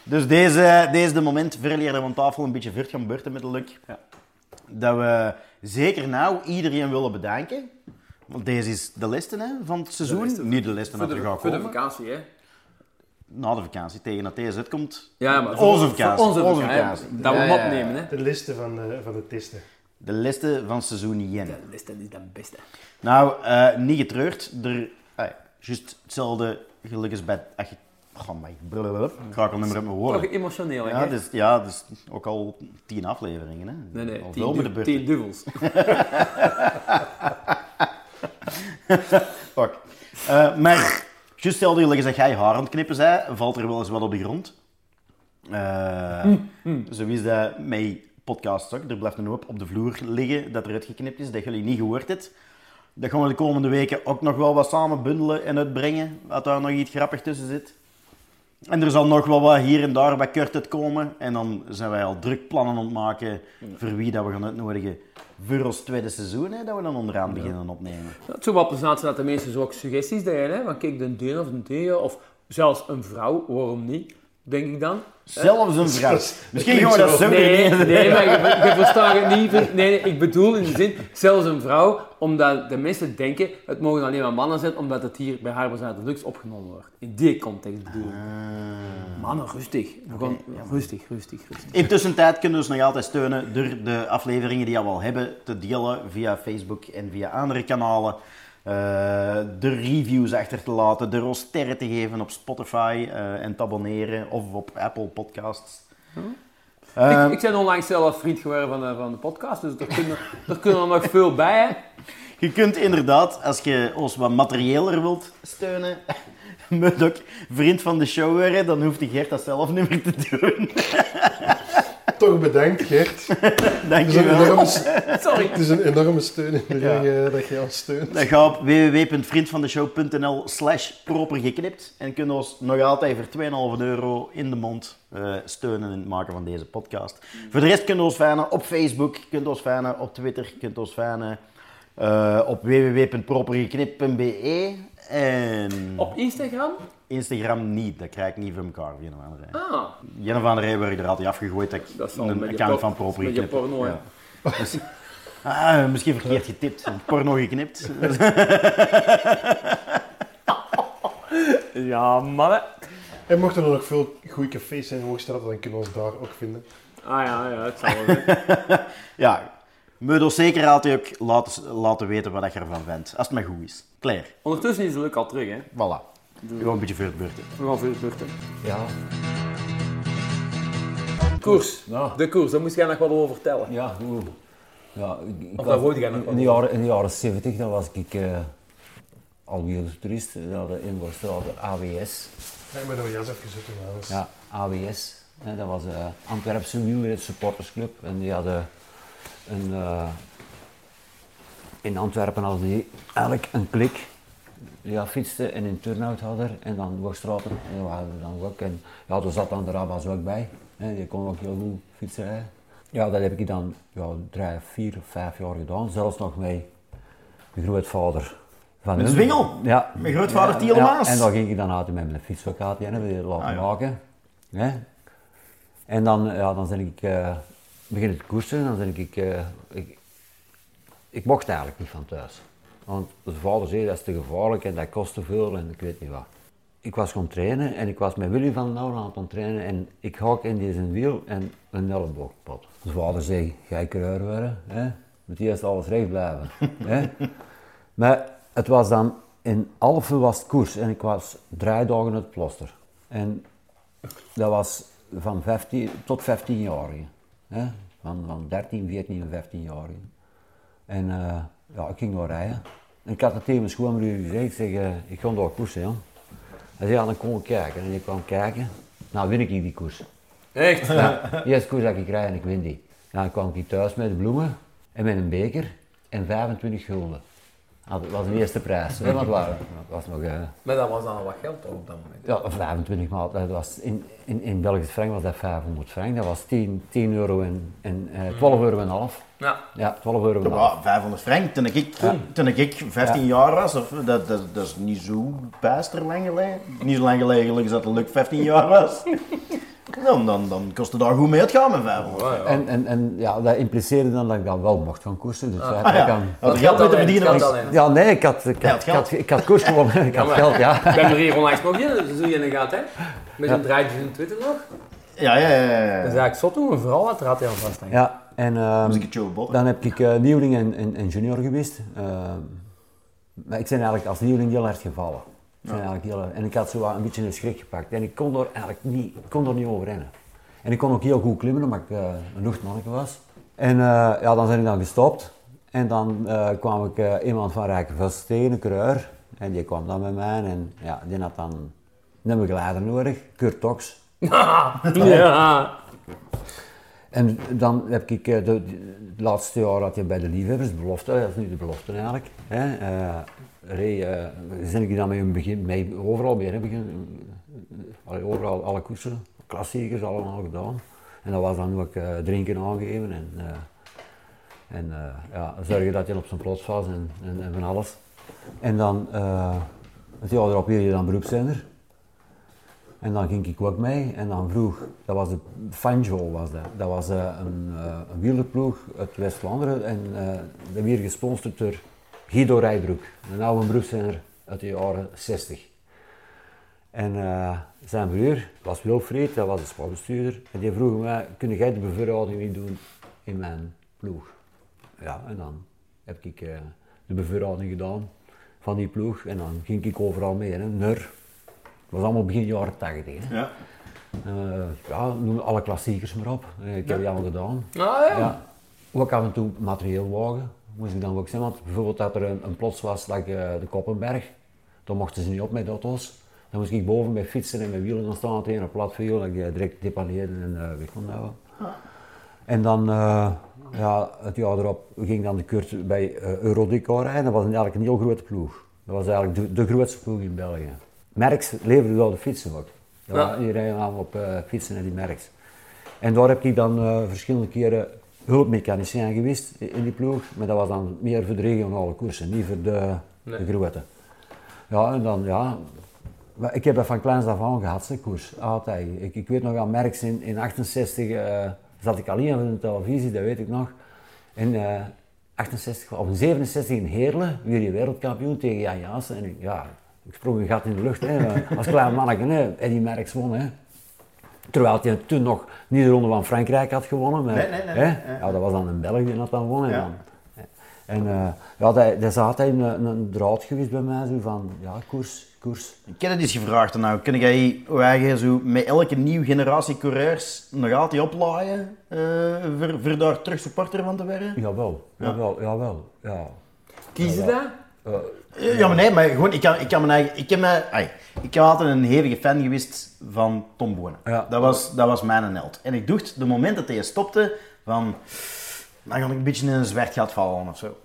Dus deze, deze de moment verleerden we aan tafel een beetje vert gaan beurten met de Luc. Ja. Dat we zeker nou iedereen willen bedanken. Want deze is de liste hè, van het seizoen. liste. Niet de dat er gaat voor de komen. vakantie, hè? Na de vakantie, tegen dat deze uitkomt. Ja, maar Onze vakantie, voor Onze onze vakantie. Dat we hem opnemen, hè? De liste van de, van de testen. De liste van seizoen Jen. De liste is het beste. Nou, eh, niet getreurd. Er, juist hetzelfde geluk is bij... Ach, oh my, blablabla. ik ga al nummer uit mijn woorden. Toch emotioneel, hè? Ja, dus, ja, dus ook al tien afleveringen. Hè. Nee, nee, al tien, de du- tien dubbels. Fuck. Eh, maar, juist geluk is dat jij haar aan het knippen zei, valt er wel eens wat op de grond. Eh, Zo is dat met podcast ook. Er blijft een hoop op de vloer liggen dat er uitgeknipt is, dat jullie niet gehoord hebben. Dat gaan we de komende weken ook nog wel wat samen bundelen en uitbrengen, dat daar nog iets grappig tussen zit. En er zal nog wel wat hier en daar wat kort uit komen. En dan zijn wij al druk plannen aan het maken voor wie dat we gaan uitnodigen voor ons tweede seizoen, hè, dat we dan onderaan beginnen opnemen. Het zou wel plezant zijn dat de mensen zo ook suggesties delen, hè? Van kijk, de deel of een deel, of zelfs een vrouw, waarom niet? Denk ik dan. Zelfs een vrouw. Misschien klinkt dat zo. Nee, nee, maar je, je verstaat het niet. Nee, nee, ik bedoel in de zin, zelfs een vrouw, omdat de mensen denken, het mogen alleen maar mannen zijn, omdat het hier bij Harbers uit de Lux opgenomen wordt. In die context bedoel ik. Mannen, rustig. We gaan, rustig, rustig, rustig. Intussen tijd kunnen we ons nog altijd steunen door de afleveringen die we al hebben te delen via Facebook en via andere kanalen. Eh, de reviews achter te laten, ons sterren te geven op Spotify eh, en te abonneren of op Apple Podcasts. Eh, ik, ik ben onlangs zelf vriend geworden van de, van de podcast, dus er kunnen, er kunnen er nog veel bij. Hè. Je kunt inderdaad, als je ons wat materiëler wilt steunen, moet ook vriend van de show worden, dan hoeft de Gert dat zelf niet meer te doen. Toch bedankt, Gert. Dank Het is je een wel. enorme, Sorry. het is een enorme steun in de Ja. eh, dat je ons steunt. Dan ga op www.vriendvandeshow.nl slash proper geknipt en kunnen ons nog altijd voor 2,5 euro in de mond eh, steunen in het maken van deze podcast. Voor de rest kunnen we ons vinden op Facebook, kunt ons vinden op Twitter, kunt ons vinden eh, op www.propergeknipt.be en Op Instagram? Instagram niet, dat krijg ik niet voor elkaar, Jan van der Rij. Ah, Jan van der Rij werd er altijd afgegooid dat ik Dat zal een account van Proper met je geknipt. porno, hè. Dus- ah, misschien verkeerd getipt, porno geknipt. ja, mannen. En mochten er nog veel goede cafés zijn in Hoogstraat, dan kunnen we ons daar ook vinden. Ah ja, ja, het zal wel zijn. Ja, moet ons zeker altijd ook laten, laten weten wat je ervan vindt. Als het maar goed is. Klaar. Ondertussen is het leuk al terug, hè. Voilà. Gewoon een beetje voor het beurten. We gaan beurten. Ja. Koers. Ja. De koers, daar moest jij nog wat over vertellen. Ja, hoe- ja ik, ik Of daar hoorde jij nog wat in, de jaren, in de jaren 70 dan was ik uh, alweer toerist. We hadden in Borstraat AWS. Ja, ik ben er jas even zitten, anders. Ja, AWS. Hè, dat was de Antwerpse wielred supportersclub. En die hadden een, eh, in Antwerpen hadden die eigenlijk een klik. Ja, fietste en in turnout hadden en dan Borstraten. En hadden we dan ook. En ja, er zat dan de Rabas ook bij. Hè, die kon ook heel goed fietsen. Hè. Ja, dat heb ik dan ja, drie, vier, vijf jaar gedaan. Zelfs nog met mijn grootvader Van Een zwingel? Ja. Mijn grootvader Ja, Tielemaas? Ja, en dan ging ik dan altijd met mijn fietsvakantie en weer laten Ah, ja. maken. Hè? En dan, ja, dan ben ik eh, beginnen te koersen. Dan ben ik, eh, ik, ik mocht eigenlijk niet van thuis. Want de vader zei dat is te gevaarlijk en dat kost te veel en ik weet niet wat. Ik was gaan trainen en ik was met Willy van Nauw aan het trainen en ik hak in deze wiel en een elleboog kapot. De vader zei, ga je coureur worden? Hè? Moet alles recht blijven. hè? Maar het was dan, in Alphen koers en ik was drie dagen het ploster. En dat was van 15 tot 15 jaar. Hè? Van, van 13, 14 en 15 jaar. En eh, ja, ik ging daar rijden. En ik had het tegen mijn schoonbroer gezegd, ik zeg, eh, ik ga daar koersen. Ja. Hij zei, ja, dan kom ik kijken. En ik kwam kijken, nou win ik die koers. Echt? Ja, de eerste koers dat ik rijd en ik win die. Ja, dan kwam ik thuis met bloemen en met een beker en 25 gulden. Ah, Dat was de eerste prijs. Hè, want was nog... eh, Maar dat was dan wat geld op dat moment? ja, 25 maal. Dat was in, in, in Belgisch frank was dat 500 frank. Dat was 10, 10 euro en, en eh, 12 euro en half. Ja. Ja, 12 euro. Ja, 500 frank. Toen ik, toen ik 15 jaar was, of, dat, dat, dat is niet zo bijster lang geleden. Niet zo lang geleden gelukkig dat Luc 15 jaar was. Dan, dan, dan kostte daar goed mee uitgaan met 500 frank. En, en, en ja, dat impliceerde dan dat ik dan wel mocht gaan koersen. Dus Ah, dat ja. kan... Had er geld was. Ja, nee, ik had, ik had, het ik had, ik had koers gewonnen. Ik had geld, ja. Ik ben er hier onlangs nog in, zo je in gehad hè? Met een draadje in Twitter nog. Ja, ja, ja. ja, Dat is ja. eigenlijk zot er had hij aan vast. denk ik. Ja, en ehm, dan heb ik eh, nieuweling en, en, en junior geweest. Ehm, maar ik ben eigenlijk als nieuweling heel hard gevallen. Ik ben eigenlijk heel, en ik had zo wat een beetje een schrik gepakt. En ik kon er eigenlijk niet, ik kon er niet over rennen. En ik kon ook heel goed klimmen, omdat ik eh, een luchtmanneke was. En eh, ja, dan ben ik dan gestopt. En dan eh, kwam ik eh, iemand van Rijkenvest tegen, een. En die kwam dan bij mij en ja, die had dan een begeleider nodig, Kurt Tox. Ja. En dan heb ik eh, de, de, het laatste jaar had je bij de liefhebbers, de belofte, dat is nu de belofte eigenlijk. Hè, eh, reed, eh, zijn ik dan mee, in begin, mee overal mee hè, begin, eh, overal alle koersen, klassiekers allemaal gedaan. En dat was dan ook eh, drinken aangegeven en, eh, en eh, ja, zorgen dat je op zijn plots was en, en, en van alles. En dan, eh het jaar erop weer je dan beroepszender. En dan ging ik ook mee en dan vroeg, dat was de Fanjol was dat. Dat was eh, een, uh, een wielerploeg uit West-Vlaanderen en eh dat werd gesponsord door Guido Rijbroek, een oude beroepszender uit de jaren 60. En eh, zijn broer was Wilfried, dat was de sportbestuurder, en die vroeg mij, kun jij de bevoorrading niet doen in mijn ploeg? Ja, en dan heb ik eh, de bevoorrading gedaan van die ploeg en dan ging ik overal mee, hè. Was allemaal begin jaren 80. Hè. Ja. Eh, ja, noem alle klassiekers maar op. Eh, ik heb die allemaal gedaan. Ah ja. Ja. Ook af en toe materieel wagen, moest ik dan ook zijn. Want bijvoorbeeld dat er een, een plots was, like, eh, de Koppenberg, dan mochten ze niet op met auto's. Dan moest ik boven met fietsen en met wielen gaan staan tegen een plat wiel, dat ik direct depaneerde en weg kon houden. En dan, ja, het jaar erop ging dan de Kurt bij eh Eurodico rijden. Dat was eigenlijk een heel grote ploeg. Dat was eigenlijk de, de grootste ploeg in België. Merks leverde wel de fietsen ook. Ja. Die rijden allemaal op eh, fietsen en die Merks. En daar heb ik dan eh, verschillende keren hulpmechanicien geweest in die ploeg. Maar dat was dan meer voor de regionale koersen, niet voor de, Nee. de grote. Ja, en dan, ja... Ik heb dat van kleins af aan gehad, hè, koers. Altijd. Ik, ik weet nog aan Merks in, in 68 eh, zat ik alleen aan de televisie, dat weet ik nog. In eh 68, of in 67 in Heerlen, weer je wereldkampioen tegen Jan Jansen. En ja, ik sprong een gat in de lucht, hè, als klein manneke. Hè. Eddie Merks won. Hè. Terwijl hij toen nog niet de Ronde van Frankrijk had gewonnen. Maar, Nee, nee, nee, hè. Ja, dat was dan een Belg die dat dan won. En, Ja. dan, en eh, ja, dat, dat is altijd een, een draad geweest bij mij, zo van, ja, koers, koers. Ik heb het eens gevraagd, nou, kun jij jij zo met elke nieuwe generatie coureurs nog altijd oplaaien eh, voor, voor daar terug supporter van te worden? Jawel, jawel, jawel, ja. Kies je dat? Ja, maar nee, maar gewoon, ik kan, ik kan mijn eigen, ik heb, ai, ik heb altijd een hevige fan geweest van Tom Bonen. Ja. Dat, was, dat was mijn held. En ik dacht, de moment dat hij stopte, van, dan ga ik een beetje in een zwart gat vallen of zo.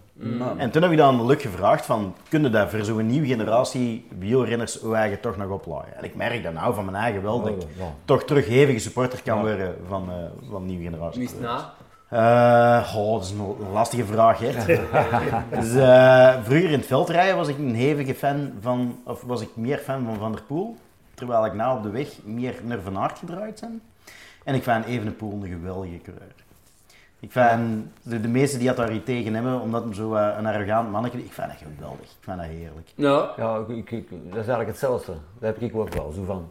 En toen heb ik dan Luc gevraagd van, kun je dat voor zo'n nieuwe generatie wielrenners hoe eigen toch nog oplaaien? En ik merk dat nou van mijn eigen wel, dat ik ja. toch terug hevige supporter kan worden van, eh van nieuwe generatie. Wie is het na? Eh, oh, dat is een, lastige vraag, hè. dus, eh, vroeger in het veldrijden was ik een hevige fan van, of was ik meer fan van Van der Poel, terwijl ik nou op de weg meer naar Van Aert gedraaid ben. En ik vind Evenepoel een geweldige coureur. Ik vind de, de meesten die dat daar iets tegen hebben, omdat hem zo eh, een arrogant mannetje ik vind dat geweldig. Ik vind dat heerlijk. Ja, Ja, ik, ik- dat is eigenlijk hetzelfde. Dat heb ik ook wel. Zo van,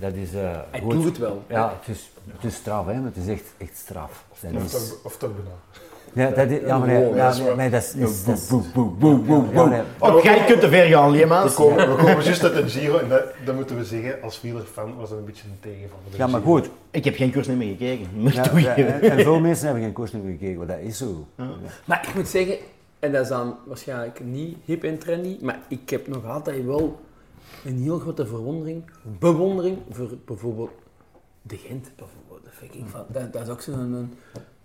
dat is eh, hij goed. doet het wel. Ja, het is, het is straf, hè, maar het is echt, echt straf. Dat Of is, toch, of toch bijna. ja, dat is, ja, maar nee, ja, dat is nee, dat is... jij kunt te ver gaan, We Leemans. komen, we komen juist uit de Giro en dat, dat moeten we zeggen, als wielerfan was dat een beetje een tegenvaller. Ja, maar goed. Ik heb geen koers niet meer gekeken. Ja, doe ja, je. en, en veel mensen hebben geen koers meer gekeken, maar dat is zo. Maar ik moet zeggen, en dat is dan waarschijnlijk niet hip en trendy, maar ik heb nog altijd wel een heel grote verwondering, bewondering voor bijvoorbeeld de Gent. Bijvoorbeeld. Dat, vind ik van, dat, dat is ook zo'n... een-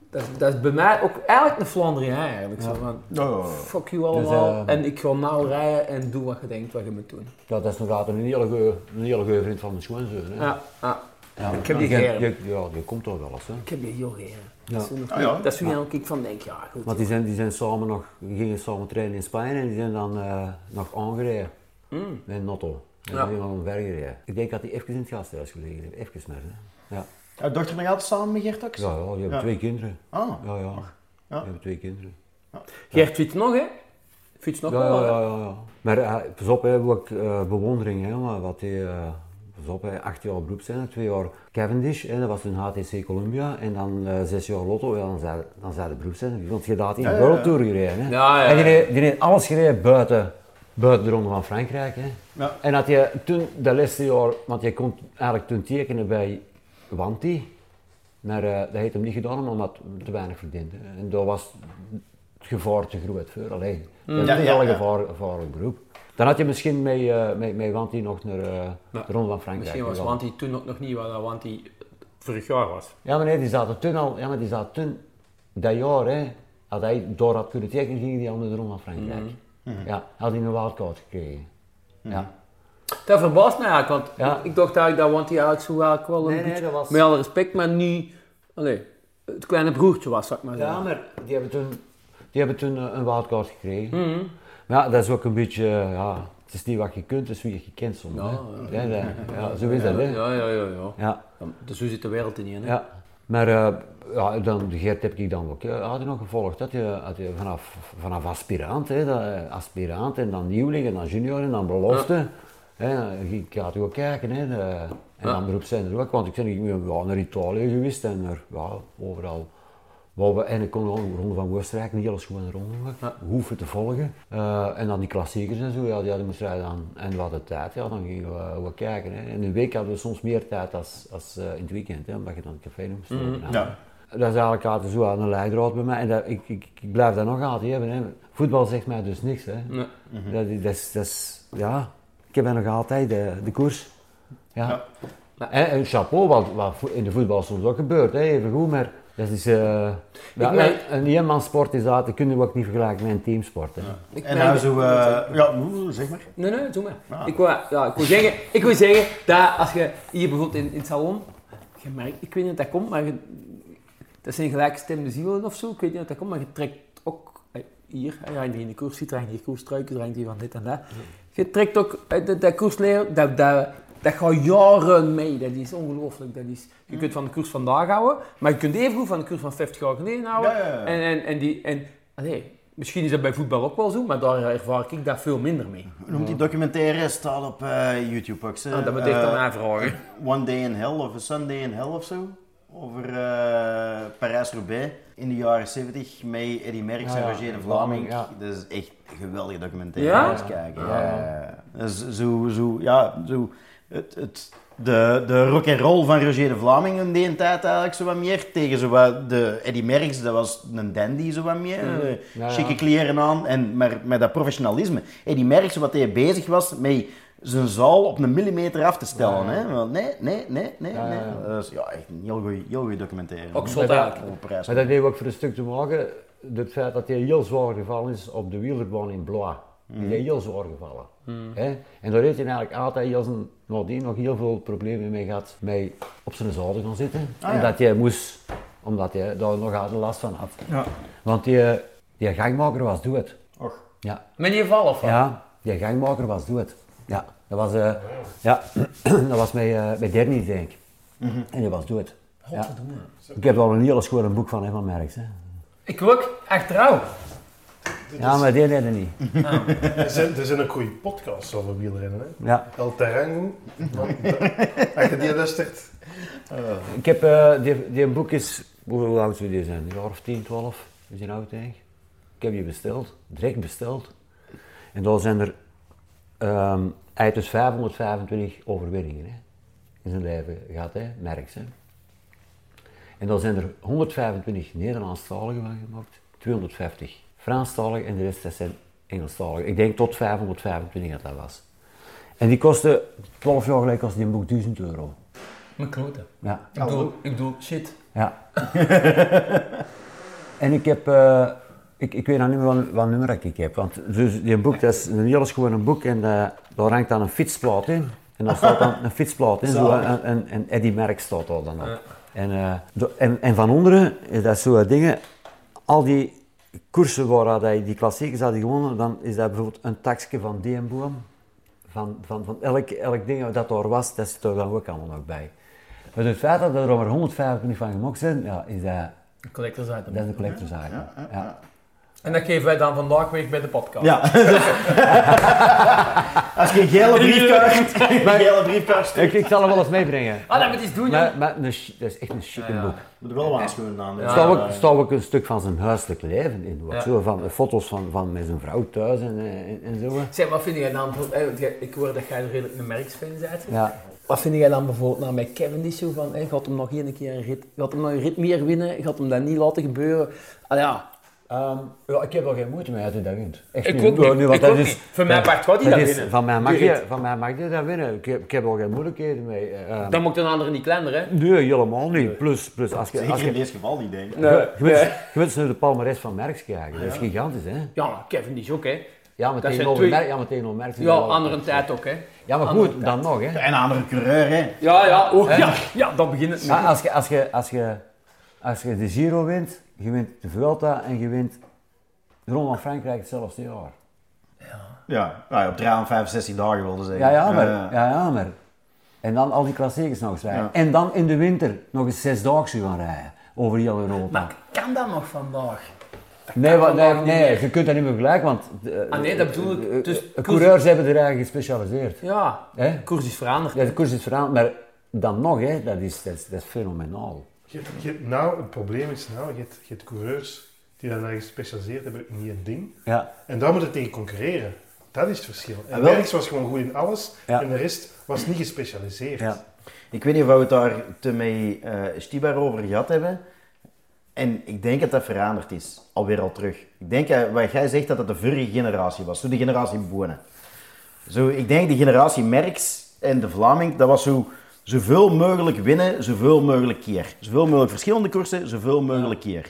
Dat, is- dat is bij mij ook eigenlijk een Flandrien eigenlijk. Zo van, Oh. fuck you allemaal, Dus, eh, en ik ga nou rijden en doe wat je denkt wat je moet doen. Ja, dat is nog altijd een hele goeie, een hele goeie vriend van mijn schoonzoon. Hè. Ja, ja. Ja, ik heb die je, geren. je- Ja, je komt toch wel eens. Hè. Ik heb die heel geren. Ja. Dat is nog Ah, ja. Ik van denk, ja goed. Want die zijn, die zijn samen nog, die gingen samen trainen in Spanje en die zijn dan eh, nog aangereden Mm. met een auto. En Ja. dan omver gereden. Ik denk dat hij even in het gasthuis gelegen heeft, even maar. Hè. Ja. Jouw dochter nog altijd samen met Gert ook? Ja, ja, die hebben Ja. twee kinderen. Ah. Ja, ja. Ja. Die hebben twee kinderen. Gert fietst nog, hè? Fietst nog Ja, wel, ja, ja, ja, ja. Maar uh, pas op, hè, ook eh, bewondering. Hè, maar wat hij, eh, pas op, hè, acht jaar beroep zijn, twee jaar Cavendish, hè, dat was toen HTC Columbia, en dan eh, zes jaar Lotto, ja, dan zei, dan zei de beroep zijn. Want je had in de ja, World ja. Tour gereden. Hè. Ja, ja, En die ja. die heeft alles gereden buiten, buiten de Ronde van Frankrijk. Hè. Ja. En dat je toen, dat laatste jaar, want je kon eigenlijk toen tekenen bij Wanti, maar eh, dat heeft hem niet gedaan omdat hij te weinig verdiende. En daar was het gevaar te groot voor. Allee, dat is Ja, wel een ja. gevaar, gevaarlijk beroep. Dan had je misschien met, eh met, met Wanti nog naar eh, Ja. de Ronde van Frankrijk Misschien was gegaan. Wanty toen ook nog niet wat dat Wanty vorig jaar was. Ja, maar nee, die zaten toen al, ja, maar die zaten toen, dat jaar, hè, had hij door had kunnen tekenen, ging hij al naar de Ronde van Frankrijk. Mhm. Ja, had hij een wildcard gekregen. Ja. Dat verbaast mij eigenlijk, want Ja. ik, ik dacht eigenlijk dat Wanty eigenlijk zo eigenlijk wel een Nee, was- met alle respect, maar niet, allee, het kleine broertje was, zou ik maar zeggen. Ja, maar die hebben toen, die hebben toen eh, een wildcard gekregen. Mhm. Maar ja, dat is ook een beetje, eh, ja, het is niet wat je kunt, het is wie je kent soms. Ja, hè. Ja, ja, zo is dat, hè. Ja, ja, ja, ja. Ja, Ja, Dus zo zit de wereld in, hè? ja. Maar eh, ja, dan, de Geert heb ik dan ook eh, had je nog gevolgd. Dat je, had je vanaf, vanaf aspirant, hè, dat, eh, aspirant en dan nieuweling en dan junior en dan belofte. Hè, ik had ook kijken. Hè, de- en Ja. dan er ook, want ik ben ik ben ja, naar Italië geweest en naar, ja, overal. Waar we, en ik kon ook de Ronde van Oostenrijk, een hele schone ronde gemaakt, Ja. hoeven te volgen. Eh, en dan die klassiekers en zo, ja, die hadden moesten rijden dan, en we hadden tijd, ja, dan gingen we, we kijken. Hè. In een week hadden we soms meer tijd als, als eh, in het weekend, hè, omdat je dan het café moest hè. Ja. Dat is eigenlijk altijd zo aan een leidraad bij mij en dat, ik, ik, ik blijf dat nog altijd hebben. Hè. Voetbal zegt mij dus niks. Hè. Nee. dat, is- dat, is, dat is, ja, ik heb nog altijd de, de koers. Ja. Ja. En, en chapeau, wat, wat in de voetbal soms ook gebeurt, hè, even goed, maar dat is, eh ja, merk- een eenmanssport is dat, dat kunnen we ook niet vergelijken met een teamsport. Hè. Ik En nou zo, eh, ja, zeg maar. Nee, nee, doe maar. Ah. Ik, wil, ja, ik, wil zeggen, ik wil zeggen dat als je hier bijvoorbeeld in, in het salon, je merkt, ik weet niet of dat komt, maar je, dat zijn gelijkgestemde zielen of zo, ik weet niet of dat komt, maar je trekt ook, eh, hier, eh, ja, die in de koers er hangt hier koersstruiken, er hangt hier van dit en dat. Je trekt ook, eh, dat, dat koersleer, dat, dat, dat gaat jaren mee, dat is ongelooflijk. Dat is, je kunt van de koers vandaag houden, maar je kunt even goed van de koers van 50 jaar geleden houden. Ja, ja, ja. En, en, en, die, en allee, misschien is dat bij voetbal ook wel zo, maar daar ervaar ik dat veel minder mee. Hoe noemt die documentaire? Staat op eh, YouTube ook. ze. Ah, dat moet ik Eh, dan aanvragen. One Day in Hell of A Sunday in Hell of zo. Over eh Parijs-Roubaix in de jaren 70 met Eddie Merckx Ja, en Roger de Vlaming. Dat is echt een geweldige documentaire Ja? kijken. Ja, ja, ja. Dat is zo, zo, ja, zo, het, het, de, de rock and roll van Roger de Vlaming in die tijd eigenlijk zo wat meer. Tegen zo wat de Eddie Merckx, dat was een dandy zo wat meer. eh, Ja, ja. Chique kleren aan, en, maar met dat professionalisme. Eddie Merckx, wat hij bezig was met zijn zaal op een millimeter af te stellen. Ja, ja. Hè? Want nee, nee, nee, nee. Ja, ja, nee. ja. Dat is ja, echt een heel goede heel goeie documentaire. Ook zot Maar dat- heeft ook voor een stuk te maken, het feit dat hij heel zwaar gevallen is op de wielerbaan in Blois. Die is heel zwaar gevallen. Hè? En daar heeft hij eigenlijk altijd heel zijn, nadien nog heel veel problemen mee gehad met op zijn zadel gaan zitten. Ah, en ja. dat hij moest Omdat hij daar nog altijd last van had. Ja. Want die, die gangmaker was dood. Och. Ja. Met die val of wat? Ja, die gangmaker was dood. Ja, dat was, eh ja, dat was met, eh met Dernie, denk ik. En die was dood. Ja. Ik heb wel een hele schone boek van hem van Merks. Hè. Ik ook, echt trouw. Ja, maar die hadden niet. Er zijn, er zijn ook goede podcasts over wielrennen. Hè? Ja. El Terrango. Als je die luistert. Ik heb, eh, die, die boek is, hoe, oud zou die zijn? Een jaar of 10, 12? Is die oud denk ik? Heb die besteld, direct besteld. En daar zijn er, hij heeft dus 525 overwinningen hè, in zijn leven gehad, hè, Merks. Hè. En daar zijn er 125 Nederlandstaligen van gemaakt, 250 Franstaligen en de rest dat zijn Engelstaligen. Ik denk tot 525 dat dat was. En die kostte, 12 jaar geleden kostte die een boek 1000 euro. Mijn kloten. Ja. Ik doe, ik doe shit. Ja. en ik heb, eh, ik, ik weet nog niet meer wat, wat nummer ik heb. Want dus die boek, dat is een heel gewoon een boek en eh, daar hangt dan een fietsplaat in. En daar staat dan een fietsplaat in, zo, en, en, en Eddie Merck staat daar dan op. En, eh, en, en van onderen, is dat zo dingen, al die koersen waar je die klassiekers had gewonnen, dan is dat bijvoorbeeld een taxje van Deenboom. Van, van, van elk, elk ding dat daar was, dat zit er dan ook allemaal nog bij. Maar het feit dat er maar 125 van gemaakt zijn, ja, is dat, Collectors item. dat is een collectorzaak. Ja, En dat geven wij dan vandaag weg bij de podcast. Ja. Als je een gele briefkaart, een gele briefkaart Ik, ik zal hem wel eens meebrengen. Ah, dat moet iets doen, Maar, maar een dat is echt een chique Ja, ja. boek. moet er wel waarschuwen aan. Ja. Er staat ook, staat ook een stuk van zijn huiselijk leven in. Wat Ja. zo, van, foto's van, van met zijn vrouw thuis en, eh, en, en zo. Zeg, wat vind jij dan bijvoorbeeld, eh, ik hoor dat jij redelijk een merksfan bent. Ja. Wat vind jij dan bijvoorbeeld nou, met Cavendish zo van, eh, gaat hem nog één keer een rit, gaat hem nog een rit meer winnen, gaat hem dat niet laten gebeuren? Ah ja, Ehm, ja, ik heb er geen moeite mee uit hij dat wint. Echt Ik niet. ook niet. Ja, nu, want Ik dat ook is- niet. Voor mij part gaat hij dat is- winnen. Van mij, mag je, van mij mag je dat winnen. Ik heb, ik heb er geen moeilijkheden mee. eh, dan moet een ander niet kleiner, hè? nee, helemaal niet. Plus, plus als je, als Zeker in je, deze geval niet, denk ik. Nee. je, moet, je naar de palmarès van Merckx kijken. Dat is gigantisch, hè? Ja, Kevin is ook, hè? Ja, maar zijn tegenover twee- Merckx, ja, maar tegenover Merckx Ja, andere tijd ook, hè? Ja, maar andere goed, dan nog, hè? En een andere coureur, hè. Ja, ja, oh, ja, ja, dan begint het Ja, mee. als, je, als, je, als, je, als je de Giro wint, je wint de Vuelta en je wint de Ronde van Frankrijk hetzelfde jaar. Ja, nou, op 365 dagen wilde zeggen. Ja, ja, maar, Eh, ja, ja, maar. En dan al die klassiekers nog eens rijden. Ja. En dan in de winter nog eens zesdaagse gaan rijden. Over heel Europa. Maar kan dat nog vandaag? nee, wa- nee, nee, meer. je kunt dat niet meer vergelijken, want de, Ah, nee, dat bedoel ik. de- Dus de koers- coureurs hebben er eigenlijk gespecialiseerd. Ja, Hè? koers is veranderd. Ja, de koers is veranderd, maar dan nog, hè, dat, is, dat, is, dat is fenomenaal. Je, nou, het probleem is nou, je hebt, je hebt coureurs die dan gespecialiseerd hebben in een ding. Ja. En daar moet je tegen concurreren. Dat is het verschil. En wel- Merckx was gewoon goed in alles. Ja. En de rest was niet gespecialiseerd. Ja. Ik weet niet of we het daar te mee eh Stibar over gehad hebben. En ik denk dat dat veranderd is. Alweer al terug. Ik denk, eh, wat jij zegt, dat dat de vorige generatie was. Zo de generatie Bonen. Zo, ik denk de generatie Merckx en de Vlaming, dat was zo... Zoveel mogelijk winnen, zoveel mogelijk keer. Zoveel mogelijk verschillende koersen, zoveel mogelijk keer.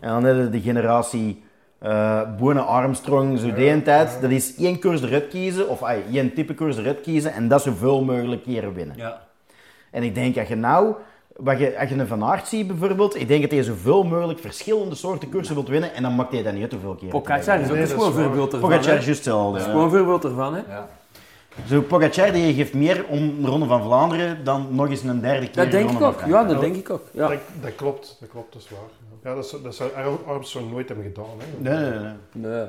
En dan hebben we de generatie eh Bonen Armstrong, zo die een tijd. Dat is één koers eruit kiezen, of ay, één type koers eruit kiezen en dat zoveel mogelijk keren winnen. Ja. En ik denk, als je nou, wat je, als je een Van Aert ziet bijvoorbeeld, ik denk dat hij zoveel mogelijk verschillende soorten koersen wilt winnen en dan maakt hij dat niet uit hoeveel keer. Pogacar is ook Nee, een dat is voorbeeld ervan. Pogacar is juist hetzelfde. ja. Gewoon een voorbeeld ervan, hè? Ja. Zo, Pogacar die geeft meer om de Ronde van Vlaanderen dan nog eens een derde keer Dat de denk Ronde ik ook. Ja, dat denk ik ook. Ja. Dat, dat klopt, dat klopt, dat is waar. Ja, dat, zou, dat zou Ar- Armstrong nooit hebben gedaan. Hè. Nee, nee, nee. Nee,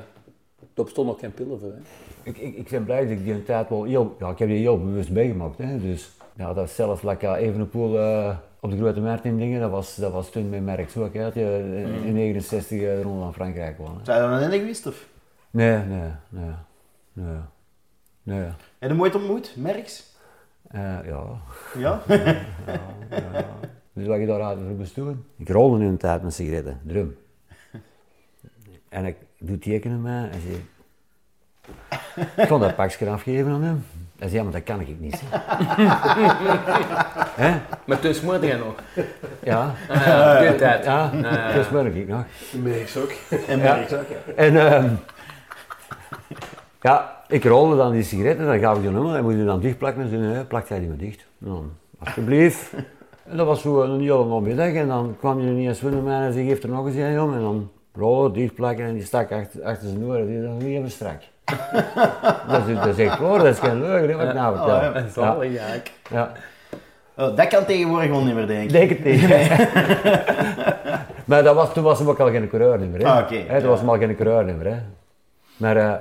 er bestond nog geen pillen voor, hè? Ik, ik, ik ben blij dat ik die een tijd wel heel, ja, ik heb die heel bewust meegemaakt. Hè. Dus ja, dat is zelfs lekker Evenepoel eh op de Grote Markt in dingen, dat was, dat was toen met Merckx ook, hè, dat je in, in 69 eh, de Ronde van Frankrijk won. hè. Zou je dat dan niet geweest of? Nee, nee, nee, nee, nee. Heb je hem ooit ontmoet, Merks? Eh, ja, Ja? dus wat je daar voor moest doen? Ik rolde nu een tijd met sigaretten, drum. En ik doe tekenen mij en zei... Ik kon dat pakje afgeven aan hem. Hij zei, ja, maar dat kan ik niet. Hè? Maar toen smoorde jij nog. Ja, Ah, ja, die tijd. ja, Ja, ja. dat merk ik nog. Merckx ook. En Ja. Merks ook. En ehm, ja, ik rolde dan die sigaretten, dan gaf ik die nummer en moet je dan dichtplakken en zei, nee, plakt hij die maar dicht. Dan, alsjeblieft. En dat was zo een hele namiddag en dan kwam je ineens naar mij en ze geeft er nog eens een om en dan rollen, dicht plakken en die stak achter, achter zijn oren. Die dacht, even strak. dat, is, dat is echt waar, dat is geen leugen, wat ik nou vertel. Oh, ja. Dat is wel gek. Ja. Oh, dat kan tegenwoordig wel niet meer, denk ik. Denk het niet. maar dat was, toen was hem ook al geen coureur meer. Hè. Ah, toen was hem al geen coureur meer. Hè. Maar uh,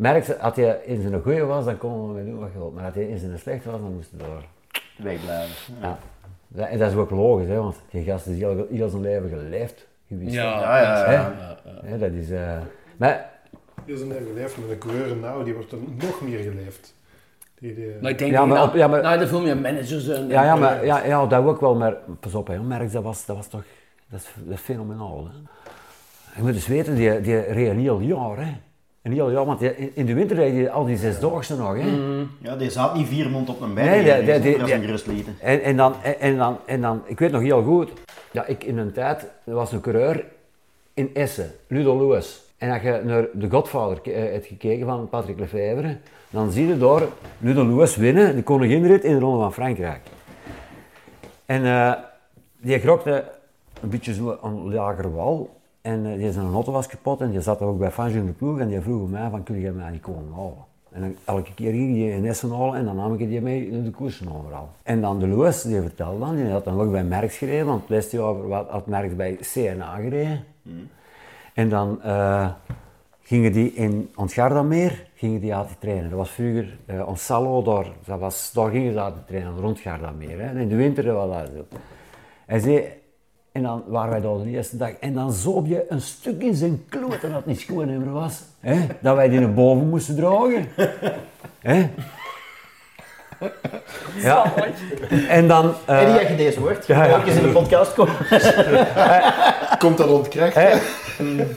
Merckx, als hij in zijn goede was, dan kon hij mee doen wat je wilt. Maar als hij in zijn slecht was, dan moest hij door. Wegblijven. Ja. Dat, en dat is ook logisch, hè, want die gast is heel, heel zijn leven geleefd. geweest. Ja, Ja, ja, ja. Hè, dat is... eh, maar Die is een leven geleefd, maar de coureur nou, die wordt er nog meer geleefd. Die, die, Maar ik denk Ja, dat maar je op- ja, maar- nou, de veel meer managers en... Ja, ja, maar, ja, ja, dat ook wel, maar pas op, hè, Merckx, dat was, dat was toch dat is, dat is fenomenaal. Hè. Je moet eens weten, die, die reed heel jaar. Hè. Een heel jaar, want die- in- de winter reed je al die zesdaagse nog. Hè. Ja, die zat niet vier mond op een berg. Nee, die- die- die- is een die- gerust lieten. En, en, dan, en, en dan, en dan, ik weet nog heel goed, ja, ik in een tijd, er was een coureur in Essen, Ludo Lewis. En als je naar de Godfather eh, hebt gekeken van Patrick Lefevre, dan zie je door Ludo Lewis winnen, de koninginrit in de Ronde van Frankrijk. En eh, die grokte een beetje zo een lager wal. En eh, die zijn auto was kapot en die zat ook bij Fangio in de ploeg en die vroeg mij van, kun je mij niet komen halen? En dan elke keer ging die in Essen halen en dan nam ik die mee in de koersen overal. En dan de Louis, die vertelde dan, die had dan ook bij Merckx gereden, want het laatste jaar wat- had Merckx bij CNA gereden. En dan eh, gingen die in ons Gardameer gingen die altijd trainen. Dat was vroeger eh ons Sallo, daar, dat was, daar gingen ze altijd trainen, rond Gardameer. Hè. En in de winter was dat zo. Hij zei, en dan waren wij daar de eerste dag, en dan zoop je een stuk in zijn kloot dat het niet schoon meer was. Hè. Dat wij die naar boven moesten dragen. Hè. Ja. En dan... eh, En die je deze woord, ja, in de podcast komen. Komt dat ontkracht?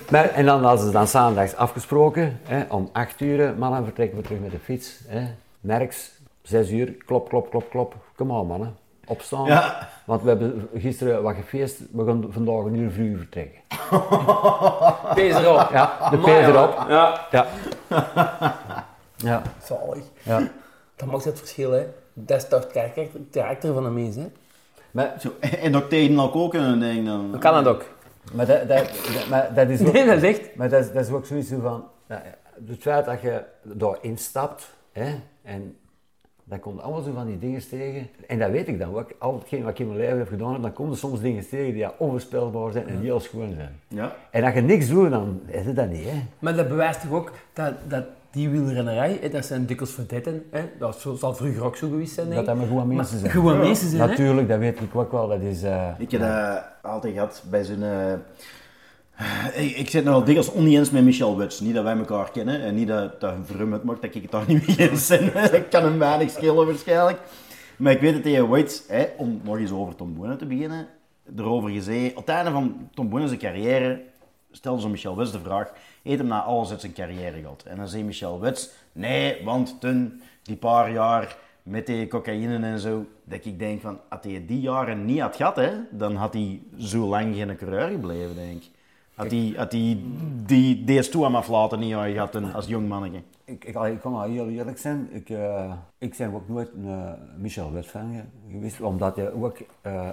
Maar, en dan hadden ze dan zaterdags afgesproken, hè, om 8 uur, mannen vertrekken we terug met de fiets. Hè. Merks, 6 uur, klop, klop, klop, klop. Kom aan mannen, opstaan. Ja. Want we hebben gisteren wat gefeest, we gaan vandaag een uur vroeger vertrekken. Pees erop. Ja, de Amai, pees erop. Ja. Ja. Ja, Zalig. ja. Dat maakt het verschil, hè. Dat is toch het karakter- van de mens, hè. Maar, Zo, en ook tegen alcohol kunnen denken dan. Dan kan het ook. maar, dat, dat, dat- maar dat is ook... Nee, dat is echt... Maar dat is, dat is ook zoiets van, ja, het feit dat je daar instapt, hè, en dan komt allemaal zo van die dingen tegen. En dat weet ik dan ook, al hetgeen wat ik in mijn leven heb gedaan, dan komen er soms dingen tegen die ja, onvoorspelbaar zijn en heel schoon zijn. Ja. En als je niks doet, dan is het dat niet, hè. Maar dat bewijst toch ook dat, dat die wielrennerij, hè, dat zijn dikwijls verdetten, hè. Dat zo- zal vroeger ook zo geweest zijn, denk Dat dat maar gewoon mensen zijn. Gewoon mensen zijn, hè. Natuurlijk, dat weet ik ook wel, dat is... eh, Ik heb dat altijd gehad bij zo'n... eh, ik, zit nogal dikwijls oneens met Michel Wuts. Niet dat wij elkaar kennen en niet dat, dat Vrum het dat ik het daar niet mee eens ben. dat kan hem weinig schelen waarschijnlijk. Maar ik weet dat Wuts, hè, om nog eens over Tom Boenen te beginnen, erover gezegd. Op het einde van Tom Boenen zijn carrière stelde ze Michel Wuts de vraag, heeft hem na alles uit zijn carrière gehad? En dan zei Michel Wuts, nee, want toen, die paar jaar met die cocaïne en zo, dat ik denk van, had hij die jaren niet had gehad, hè, dan had hij zo lang geen coureur gebleven, denk ik. Had hij, had die DS2 aan aflaten niet gehad als jong mannetje. Ik, ik, ik kan wel heel eerlijk zijn, ik, eh, ik ben ook nooit een eh, Michel Wet fan ge- geweest, omdat hij ook eh,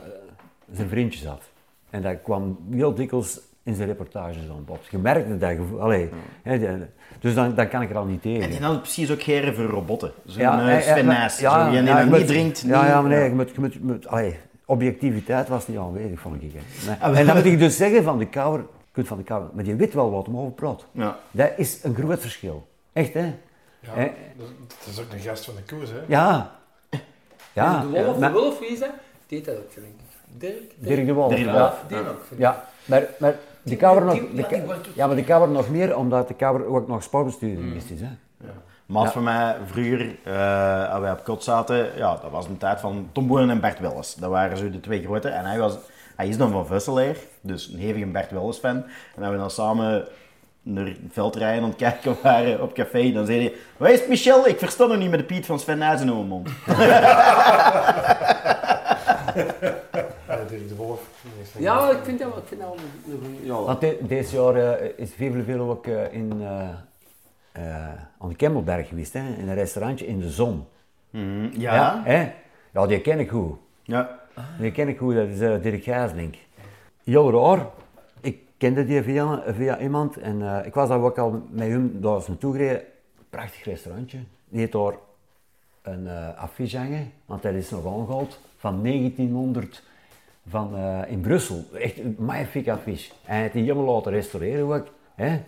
zijn vriendjes had. En dat kwam heel dikwijls in zijn reportages aan bod. Je merkte dat gevoel, allee, die- dus dan, dan kan ik er al niet tegen. En die had precies ook geren voor robotten. Zo'n Ja, Nys, ja, zo, die niet drinkt. Ja, ja, maar nee, je moet, je moet, je moet- allee, objectiviteit was niet aanwezig, vond ik. Nee. Ah, En dan moet ik dus zeggen van de kouwer, kunt van de kouwer, maar je weet wel wat hem over praat. Ja. Dat is een groot verschil. Echt, hè? Ja, Hè? dat, is ook een gast van de koers, hè? Ja. Ja. de Wolf, maar- de Wolf, wie is dat? Die deed dat ook, vind ik. Dirk? Dirk de Wolf. Dirk de ja. Wolf. Die ook, vind ik. Ja, maar, maar de Kamer nog, die- de ja, die maar de Kamer nog meer, omdat de Kamer ook nog sportbestuurder geweest is. Hè? Ja. van mij vroeger, eh, als wij op kot zaten, ja, dat was een tijd van Tom Boenen en Bert Willis. Dat waren zo de twee grote. En hij, was, hij is dan van Vusseleer, dus een hevige Bert Willis fan. En als we dan samen naar het veldrijden aan het kijken waren op café, dan zei hij, waar is Michel? Ik versta nog niet met de Piet van Sven Nijs in mijn mond. Ja, de Wolf. Ja, ik vind dat wel, ik vind dat wel een- een goeie- ja. Want de- deze jaar eh, is Veel ook eh, in, eh, eh, aan de Kemmelberg geweest, hè? in een restaurantje in de zon. Mhm, ja. hè? ja, die ken ik goed. ja. Die ken ik goed, dat is eh, Dirk Gijsling. Heel raar. Ik kende die via, via iemand en eh, ik was daar ook al met hem daar eens naartoe gereden. Prachtig restaurantje. Die heeft daar een eh, affiche hangen, want dat is nog aangehaald, van 1900 van, in Brussel. Echt een magnifiek affiche. En hij heeft die helemaal laten restaureren ook. Hè?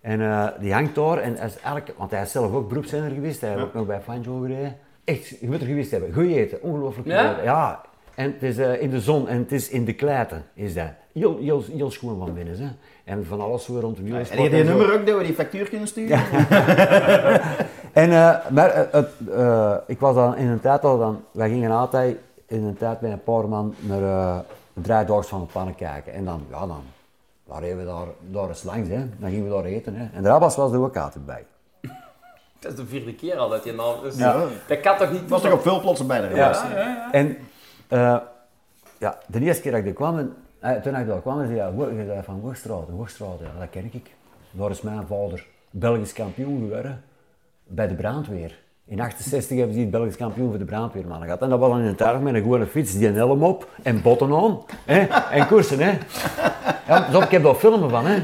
En die hangt daar, en hij is eigenlijk, want hij is zelf ook beroepszender geweest, hij heeft ook nog bij Fanjo gereden. Echt, je moet er geweest hebben. Goed eten, ongelooflijk. Ja, en het is eh, in de zon en het is in de kleiten, is dat. Heel, heel, heel schoon van binnen, hè. En van alles zo rond de wielen. En je die nummer ook dat we die factuur kunnen sturen? En, eh, maar het, eh, ik was dan in een tijd al dan, wij gingen altijd in een tijd met een paar man naar uh, de draaidags van de pannen kijken. En dan, ja dan, daar reden we daar, daar eens langs, hè. Dan gingen we daar eten, hè. En de Rabas was er ook altijd bij. Dat is de vierde keer al dat je naam... Dus Ja. Dat kan toch niet... was toch op veel plotsen bij de geweest? En eh, ja, de eerste keer dat ik er kwam, eh, toen ik daar kwam, zei hij, "Wo- je bent van Hoogstraat, Hoogstraat, ja, dat ken ik. Daar is mijn vader Belgisch kampioen geworden, bij de brandweer. In 68 hebben ze het Belgisch kampioen voor de brandweermannen gehad. En dat was in een tuig met een gewone fiets, die een helm op en botten aan. Hè? En koersen, hè. Ja, ik heb daar filmen van, hè.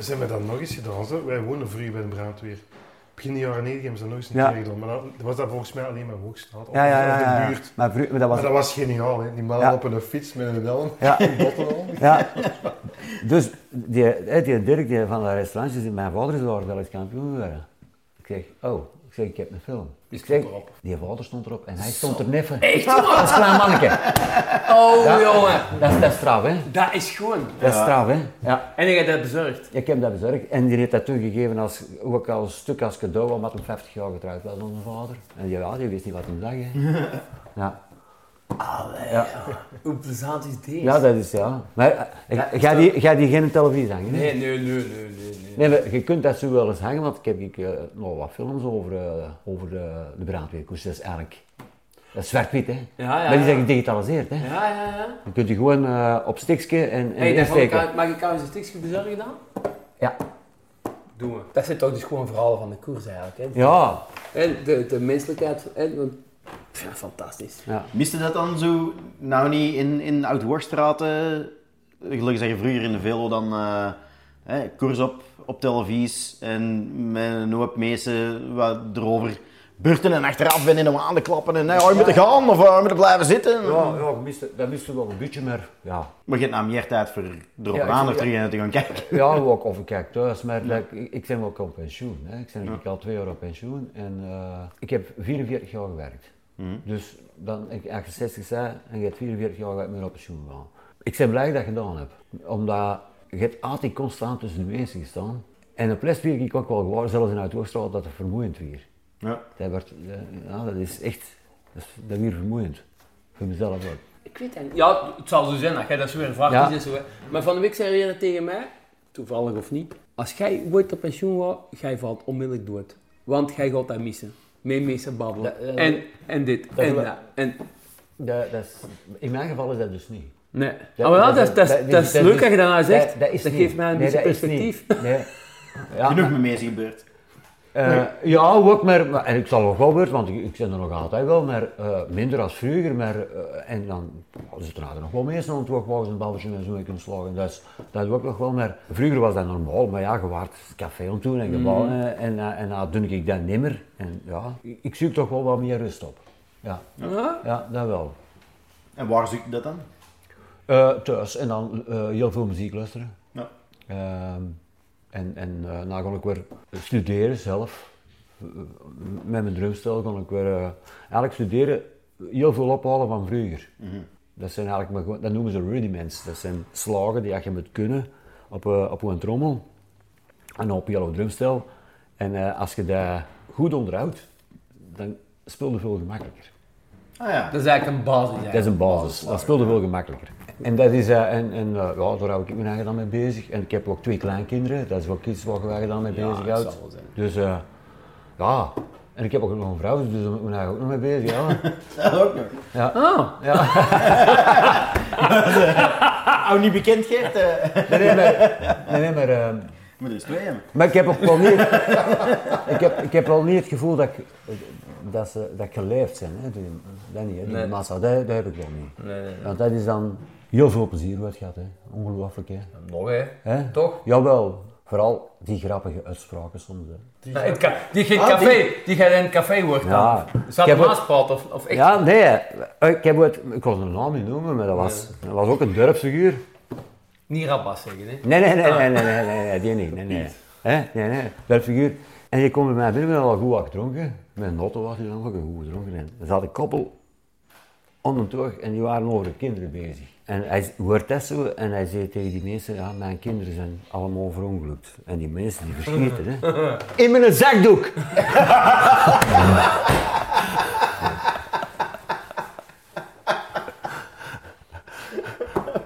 Ze hebben dat nog eens gedaan. Zo. Wij woonden vroeger bij de brandweer. Begin de jaren 90 hebben ze dat nog eens een Ja. keer gedaan. Maar dan was dat volgens mij alleen maar Hoogstraat. Of, Ja, ja, ja. ja, de buurt. Maar, vru- maar dat was... Maar dat was geniaal, hè. Die man Ja. op een fiets met een helm. Ja. Botten aan. Ja, dus die, die Dirk die van dat restaurantje mijn vader is daar wel eens kampioen geworden. Ik zeg, oh, zeg, ik heb een film. Ik zeg, die vader stond erop en hij stond er neffen. Echt? Dat is klein manneke. Oh, Ja. jongen. Dat is, dat is straf, hè. Dat is gewoon. Dat is straf, hè. Ja. En ik heb dat bezorgd. Ik heb dat bezorgd en die heeft dat toen gegeven als, ook als stuk als cadeau, omdat hij 50 jaar getrouwd was met onze vader. En die, ja, die wist niet wat hij zag, hè. Ja. Ja. Hoe plezant is deze? ja, dat is ja. Maar eh, ga die, ga die geen televisie hangen? hè? Nee, nee, nee, nee, nee. nee. Nee, maar je kunt dat zo wel eens hangen, want ik heb ik, eh, nog wat films over, eh, over de, de brandweerkoers. Dat is eigenlijk dat is zwart-wit, hè? Ja, ja, maar die ja. zijn gedigitaliseerd, hè? Ja, ja, ja. Dan kunt je gewoon eh, op stickje en, en Hey, dan mag ik, insteken. mag ik jou een stukje bezorgen dan? Ja. Doen we. Dat zijn toch dus gewoon verhalen van de koers eigenlijk. Hè? Ja. En de, de menselijkheid. En, want- ja, fantastisch. ja. Miste dat dan zo, nou niet in, in Oud-Worstraat, gelukkig zeg je vroeger in de Velo dan eh, hè, koers op, op televisie en met een hoop mensen wat erover beurten en achteraf en in de maanden klappen en nou, je moet er gaan of eh, je moet er blijven zitten. Ja, ja, miste, dat miste wel een beetje, maar ja. Maar je hebt nou meer tijd voor erop Ja, aan of terug te gaan kijken. Ja, ook, of ik kijk thuis, maar like, ik, ik ben ook op pensioen. Hè. Ik ben al twee jaar op pensioen en eh, ik heb 44 jaar gewerkt. Dus dan, ik, als je 60 zei en je hebt 44 jaar moet je op pensioen gaan. Ik ben blij dat ik dat gedaan heb, omdat je hebt altijd constant tussen de mensen gestaan. En op les ik ook wel gewaar, zelfs in Uithoogstraat, dat het vermoeiend weer. Ja. Dat, werd, eh, ja, dat is echt, dat, is, dat weer vermoeiend. Voor mezelf ook. Ik weet het niet. Ja, het zal zo zijn dat jij dat zo weer vraagt. Ja. is het zo, hè. Maar van de week zei er tegen mij, toevallig of niet, als jij ooit op pensioen gaat, jij valt onmiddellijk dood. Want jij gaat dat missen. Mee missen babbelen. Dat- dat- en, en dit, dat en dat. En, Dat, dat is, in mijn geval is dat dus niet. nee. Ja, Ah, dat, is- dat, is- dat- dat is dat- leuk dat je dat nou zegt. Dat, dat is geeft mij een Nee, beetje dat is perspectief. niet. Nee. Ja, Genoeg met mensen gebeurd. Eh, ja, ook, maar, maar- en ik zal nog wel weer, want ik, ik zit er nog altijd wel, maar eh, minder als vroeger. Maar, eh, en dan zitten er nog wel mensen aan het wachtwagens een balletje en zo kunnen slagen. Is, dat ook nog wel, maar vroeger was dat normaal. Maar ja, je waart het café aan het doen en eh, en, eh, en nou doe ik dat niet meer. En ja, ik, ik zoek toch wel wat meer rust op. Ja, Ja? ja dat wel. En waar zoek je dat dan? Thuis en dan heel veel muziek luisteren. Ja. En en eh dan kon ik weer studeren zelf. Met mijn drumstel kon ik weer eh, eigenlijk studeren, heel veel ophalen van vroeger. Dat zijn eigenlijk, maar dat noemen ze rudiments. Dat zijn slagen die je moet kunnen op, eh, op een trommel en op je drumstel. En eh, als je dat goed onderhoudt, dan speel je veel gemakkelijker. Ah ja. Dat is eigenlijk een basis. Dat is een basis. Dat speelde veel gemakkelijker. En, dat is, eh, en, en eh, ja, daar hou ik me eigen dan mee bezig. En ik heb ook twee kleinkinderen. Dat is ook iets waar je je dan mee bezig dat houdt. zal wel zijn. Dus eh, ja. En ik heb ook nog een vrouw, dus daar moet ik me eigenlijk ook nog mee bezig houden. Dat ook nog. Ah, Hou niet bekend, Gert. eh. Nee, nee, maar, nee, nee, maar, Moet er eens twee hebben. maar ik heb ook wel niet, ik heb, ik heb wel niet het gevoel dat ik, dat, ze, dat geleefd zijn. Hè. Dat niet, hè. Die Nee. massa, dat, dat heb ik wel niet. Nee, nee, nee. Want dat is dan heel veel plezier wat gaat. Hè. Ongelooflijk, hè. Nog hè? hè? Toch? Jawel. Vooral die grappige uitspraken soms. Hè. Het ka- die ging café, die gaat in het café wordt dan. Ja. Zat er heb naast praten of, of echt? Ja, nee. eh, Ik, heb het, ik kon zijn naam niet noemen, maar dat was, dat was ook een dorpsfiguur. Niet Rabas zeggen, hè? Nee, nee, nee, nee, nee, nee, nee, nee, die niet. Nee, nee. Hè? Nee, nee, dorpsfiguur. En je komt bij mij binnen, hadden al goed wat gedronken. Met een auto was hij dan ook goed gedronken. En er zat een koppel om de en die waren over de kinderen bezig. En hij hoort dat zo en hij zei tegen die mensen, ja, mijn kinderen zijn allemaal verongelukt. En die mensen die verschieten, hè. In mijn zakdoek!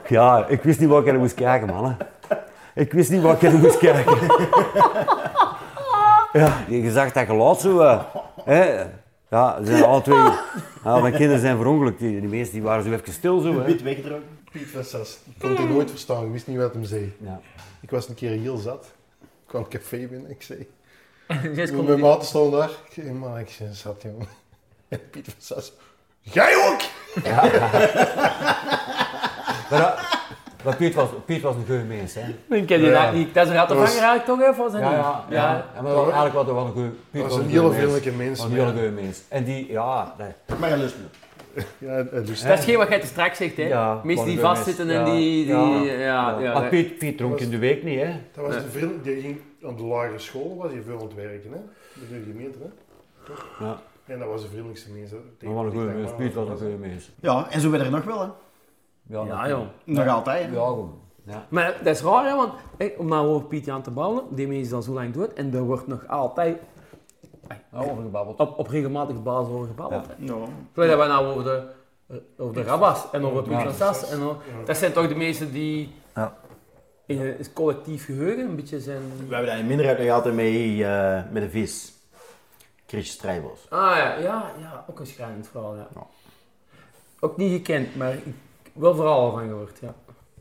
Ja, ik wist niet wat ik er moest kijken, man. hè. Ik wist niet wat ik er moest kijken. Ja, je zag dat geluid zo. eh, hè. Ja, ze zijn alle twee. Ja, mijn kinderen zijn verongelukt. Die, die meesten die waren zo even stil. Zo, hè. Wit weggedronken. Piet van Sas. Ik kon het nooit verstaan, ik wist niet wat hem zei. Ja. Ik was een keer heel zat. Ik kwam een café binnen, ik zei... Komt Mijn die- maten stonden daar. Ik zei, man, ik ben zat, jongen. En Piet van Sas... Jij ook! Maar, dat- maar Piet, was, Piet was een goede mens, hè? Ik ken die Ja. niet. Dat is een rattenvanger eigenlijk toch, hè? Zijn Ja, ja, ja. ja. maar eigenlijk was hij wel een goede Piet Dat was een hele mens. vriendelijke mens. Was een hele goede mens. En die, ja, dat- Maar hij lust me. Ja, dus... Dat is geen wat jij te straks zegt, hè? Ja, Mensen die vastzitten en die... die ja, ja, ja, maar Piet, Piet dronk in de week niet, hè? Dat was de vriend, die ging aan de lagere school, was hij veel aan het werken, hè? Bij de gemeente, hè? Ja, En dat was de vriendelijkste mens. hè. maar Tegen- wel een goede mens. Piet was een goede mens. Ja, en zo werden er nog wel, hè. Ja, Ja, joh. Nog altijd, hè. Ja, goed. Ja. Maar dat is raar, hè? Want om nou over Piet Jan te babbelen, die mens is al zo lang dood en er wordt nog altijd Op, op regelmatige basis over gebabbeld. Ja. Terwijl dat we nou over de, eh, over de Rabas en over van Sas en over- dat zijn toch de mensen die Ja. in het collectief geheugen een beetje zijn... We hebben dat in minderheid nog altijd mee eh, met de vis. Chris Strijbos. Ah ja, ja, ja, ook een schrijnend verhaal, ja. Ja. Ook niet gekend, maar ik wel vooral van gehoord, ja.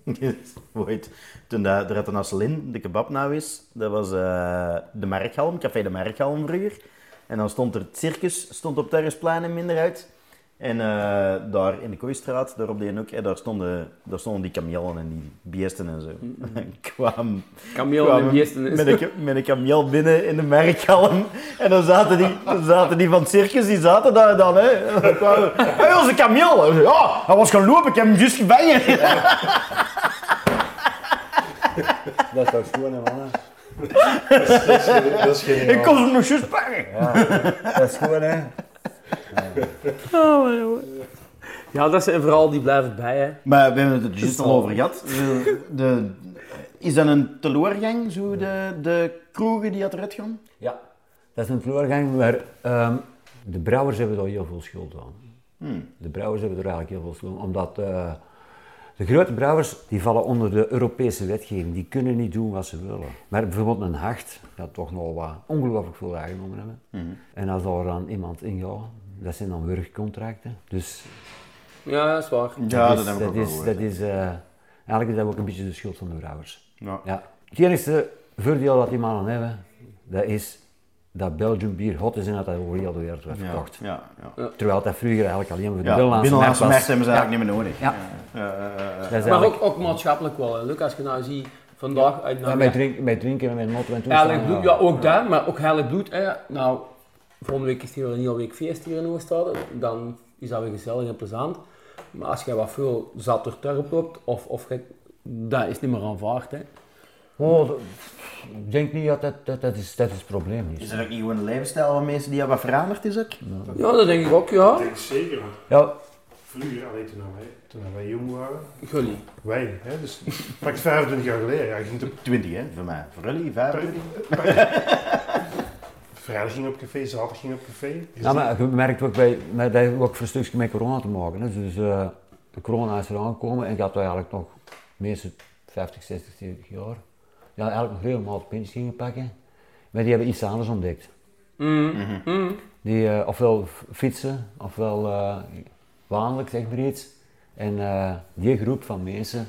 Ooit, toen dat, er had een Asselin, de kebab nou is, dat was eh, de Merkhalm, Café de Merkhalm vroeger. En dan stond er het circus, stond op Terresplein in Minderhout. En eh, daar in de Kooistraat, daar op de hoek, eh, daar, stonden, daar stonden die kamelen en die beesten en zo. Ik kwam, Kameel kwam en beesten is... met, een, met een kameel binnen in de Merkhalm. En dan zaten die, dan zaten die van het circus, die zaten daar dan. Hé, onze kameel! Ja, hij was gaan lopen, ik heb hem juist gevangen. Dat is toch schoon, hè, man? Dat is geen Ik kon ze nog pakken. Dat is schoon, hè? Ja, dat zijn vooral die blijven bij, hè. Maar we hebben het er juist al over gehad. De, de, is dat een teleurgang, zo de, de kroegen die had eruit gaan? Ja. Dat is een vloergang waar ehm, de brouwers hebben daar heel veel schuld aan. Hmm. De brouwers hebben er eigenlijk heel veel schuld aan, omdat eh, de grote brouwers die vallen onder de Europese wetgeving. Die kunnen niet doen wat ze willen. Maar bijvoorbeeld een Hacht, dat toch nog wat ongelooflijk veel aangenomen hebben. Hmm. En als daar dan iemand in gaat, dat zijn dan wurgcontracten. Dus Ja, dat is waar. Ja, dat dat is, dat is, dat is, eh, Eigenlijk is dat ook een beetje de schuld van de brouwers. Ja. Ja. Het enige voordeel dat die mannen hebben, dat is dat Belgium bier hot is en dat dat over heel de wereld Ja, verkocht. ja, ja. Terwijl dat vroeger eigenlijk alleen voor de Ja, binnenlandse, binnenlandse markt markt was. hebben ze eigenlijk niet meer nodig. Ja. Maar ook, ook maatschappelijk wel. Luc, als je nou ziet, vandaag uit ja, naar met, drink, met drinken en met noten en Heilig bloed, ja, ook dat, maar ook heilig bloed. Hè. Nou, volgende week is hier een hele week feest hier in Oostade, dan is dat weer gezellig en plezant. Maar als je wat veel zat door loopt, of, of dat is niet meer aanvaard. Hè. Oh, dat- ik denk niet dat dat, dat, dat, is, dat is het probleem is. Is er ook niet gewoon een levensstijl van mensen die hebben wat veranderd is ook? Ja, dat denk ik ook, ja. Ik denk zeker, want Ja, vroeger, alleen toen wij, toen wij jong waren, Gully. wij, hè, dus pak 25 jaar geleden, ja, je ging op, 20 hè, voor mij. Voor jullie, 25? vrijdag ging op café, zaterdag ging op café. Je ja, maar je merkt ook bij, maar dat heeft ook voor een stukje met corona te maken. Hè. Dus eh, de corona is eraan gekomen en ik had eigenlijk nog meestal 50, 60, 70 jaar. Ja, eigenlijk nog helemaal de pintjes gingen pakken. Maar die hebben iets anders ontdekt. Die eh, ofwel fietsen, ofwel eh wanelijk, zeg maar iets. En eh, die groep van mensen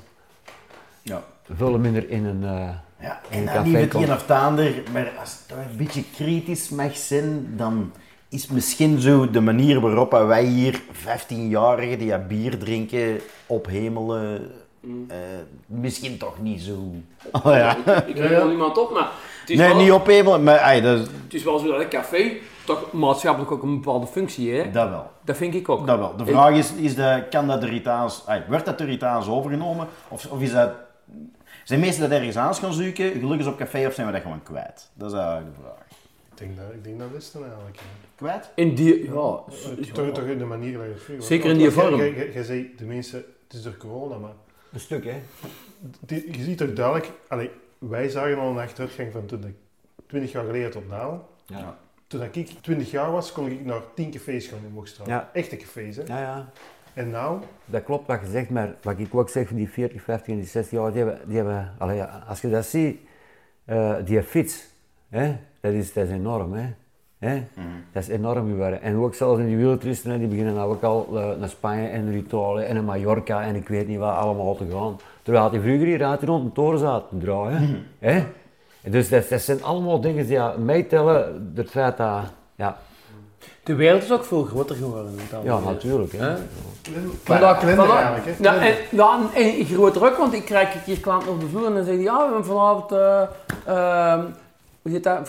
Ja. vullen minder in een... eh, Ja, In en dan niet café het een of het ander, maar als het toch een beetje kritisch mag zijn, dan is misschien zo de manier waarop wij hier 15-jarigen die ja bier drinken ophemelen. Eh, misschien toch niet zo. Oh, ja. Ik heb wel niemand op, maar het is, Nee, wel, niet ophemelen, maar ay, dat, is- het is wel zo dat een café toch maatschappelijk ook een bepaalde functie heeft. dat wel. Dat vind ik ook. Dat wel. De vraag is, is de, kan dat door Itaans, ay, wordt dat door Itaans overgenomen? Of, of is dat, zijn mensen dat ergens aan gaan zoeken, gelukkig op café, of zijn we dat gewoon kwijt? Dat is eigenlijk de vraag. Ik denk dat, ik denk dat is het dan eigenlijk. Kwijt? In die, ja, Toch, toch in de manier dat je het Zeker in die vorm. Jij zei, de mensen, het is door corona, maar Een stuk, hè? die- je ziet toch duidelijk, allee, wij zagen al een achteruitgang van toen ik 20 jaar geleden tot Daal. Ja. Toen ik 20 jaar was, kon ik naar 10 cafés gaan in Moegstraat. Ja. Echte cafés, hè. Ja, ja. En nou, Dat klopt wat je zegt, maar wat ik ook zeg van die 40, 50 en die 60 jaar, die hebben, die hebben allee, ja, als je dat ziet, eh, die fiets, hè, dat, is, dat is enorm. Hè. Hè? Dat is enorm geworden. En ook zelfs in die wieltoeristen, hè, die beginnen nou ook al eh, naar Spanje en naar Italië en naar Mallorca en ik weet niet wat allemaal te gaan. Terwijl die vroeger hier uit rond een toren zaten te draaien. hè. En Dus dat, dat zijn allemaal dingen die ja, meetellen, het feit dat, ja, De wereld is ook veel groter geworden. al ja natuurlijk. Hè. Hè? vandaag vandaag- eigenlijk, hè. Ja, en, ja, en groter ook, want ik krijg een keer klanten op de vloer en dan zeggen die, ja, we hebben vanavond, eh ehm, hoe zit dat.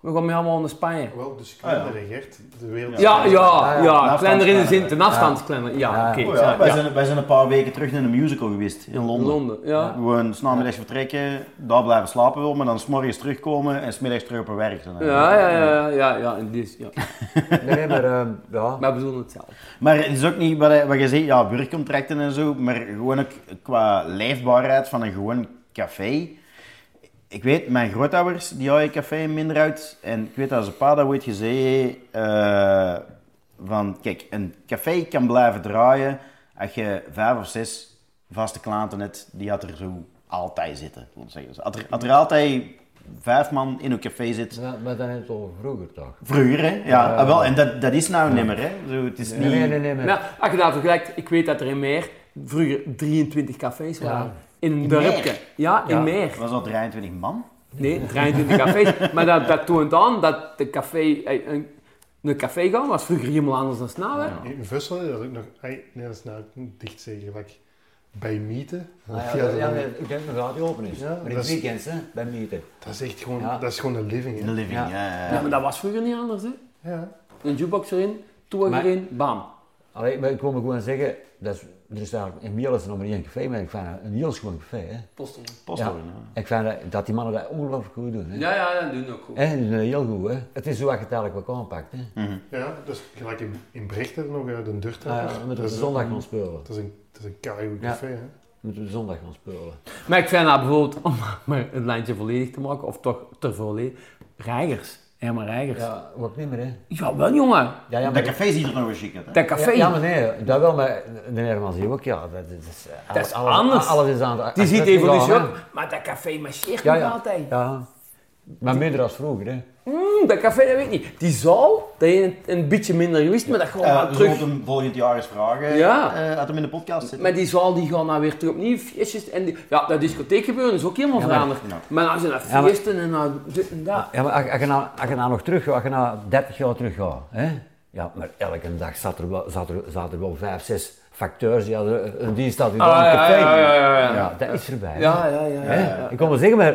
We gaan mee allemaal naar Spanje. Wel, dus Ah, ja. kalender, hè, Gert. De wereld Ja, ja, ja, kleiner in de zin, ten afstandskalender. Ja, Ja. oké. Oh ja, wij. Zijn, wij zijn een paar weken terug naar een musical geweest in Londen. Londen, ja. Gewoon s'namiddags vertrekken, daar blijven slapen wil, maar dan s'morgens terugkomen en s'middags terug op hun werk. zijn. Ja, ja, ja, ja, ja, en dus, ja. Nee, maar ehm, ja. Maar we bedoelen hetzelfde. Maar het is ook niet wat, wat je zegt, ja, werkcontracten en zo, maar gewoon ook qua leefbaarheid van een gewoon café. Ik weet, mijn grootouders, die hadden een café in minder uit. En ik weet dat ze pa dat ooit gezegd eh, van, kijk, een café kan blijven draaien als je vijf of zes vaste klanten hebt, die had er zo altijd zitten. zeggen. Als er, als er altijd vijf man in een café zit, Maar, maar dan is het over vroeger toch? vroeger, hè? Ja, ah, wel, en dat, dat is nou niet meer, hè? Zo, het is Nee, niet... nee, nee, nee. maar- Nou, als je dat vergelijkt, ik weet dat er in Meer vroeger 23 cafés waren. In een In. Meer? Ja, in Ja. Meer. Was dat 23 man? Nee, 23 cafés. Maar dat, dat toont aan dat de café, eh, een, een café gaan was vroeger helemaal anders dan snel. Hè? In Vusselen, dat is ook nog... Nee, dat is nou dicht zeker. Gelijk bij Mieten. Ah, ja, Ja, ja, ja, ik denk dat het open is. Ja, maar in dat het is- weekend, hè, bij Mieten. Dat is echt gewoon... Ja. Dat is gewoon een living, hè. de living, ja. Ja. ja, ja. Ja, maar dat was vroeger niet anders. Hè? Ja. Een jukebox erin, toer erin, bam. Allee, maar ik wil me gewoon zeggen, dat is, er is eigenlijk, in Miel is er nog maar één café, maar ik vind het een heel schoon café. Hè. Postel. Posthoorn, Ja. ja. Ik vind dat, dat die mannen dat ongelooflijk goed doen. Hè. Ja, ja, dat doen ook goed. Hè, dat is heel goed. Hè. Het is zo wat je het eigenlijk wel aanpakt. Hè. Ja, dus gelijk in, in Brechten nog uh, de Durtrapper. Ja, dat, de is, zondag gaan spelen. dat is een, dat is een keigoed Ja. café, hè. Moeten de zondag gaan spelen. Maar ik vind dat bijvoorbeeld, om maar het lijntje volledig te maken, of toch te volledig, Reigers. Herman Reigers. Ja. Ja, ook niet meer. Hè. wel jongen. Ja, ja, Dat café ziet er nog wel chic uit, hè? Dat café. ja, ja, maar nee, dat wel, maar de Herman zie je ook, ja. Dat, is, eh, Dat is alles, anders. Alles is aan de Die ziet is evolutie ook. Maar dat café marcheert. Ja, nog ja. altijd. Ja. Maar minder als vroeger, hè. Mm, dat café, dat weet ik niet. Die zaal, dat is een, een beetje minder geweest, maar dat gaat Eh, nou we terug. zullen hem volgend jaar eens vragen. Ja. eh, uit hem in de podcast zitten. Maar die zaal die gaan nou weer terug opnieuw feestjes. En die, ja, dat discotheekgebeuren is ook helemaal Ja, maar- veranderd. ja. Maar als je naar Ja, maar- feesten en naar dit en dat. Ja, maar als, als je nou, als je nou nog terug als je nou 30 jaar terug gaat, hè? Ja, maar elke dag zat er wel, zat er, zaten er wel vijf, zes facteurs die hadden een dienst had gedaan Ah, in ja, ja, ja, ja, ja. Ja, dat is hè. Ja, ja, ja. Hè? ja, ja. Ik kon wel zeggen, maar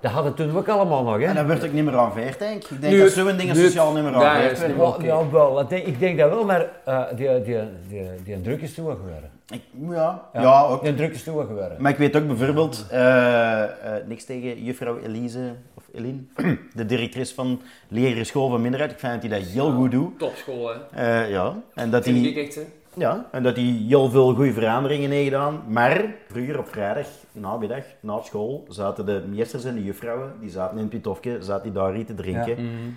dat hadden toen ook allemaal nog, hè? En dat werd ook niet meer aanveerd, denk ik. Ik denk Nu dat zo'n dingen sociaal niet meer Ja, aanveerd is werden. Ja, ja, wel, dat denk, ik denk dat wel, maar eh, die, die, die, die, die druk is toegeworden. Ik- Ja, ja. ook. Die druk is toegeworden. Maar ik weet ook bijvoorbeeld, eh, eh, niks tegen juffrouw Elise, of Eline, de directrice van Leren School van Minderheid. Ik vind dat hij dat heel goed doet. Topschool, hè. Eh, ja, en dat Vind hij... ik echt, hè. Ja, en dat hij heel veel goede veranderingen heeft gedaan. Maar vroeger op vrijdag, namiddag, na school, zaten de meesters en de juffrouwen, die zaten in het pitofje, zaten die daar iets te drinken. Mhm.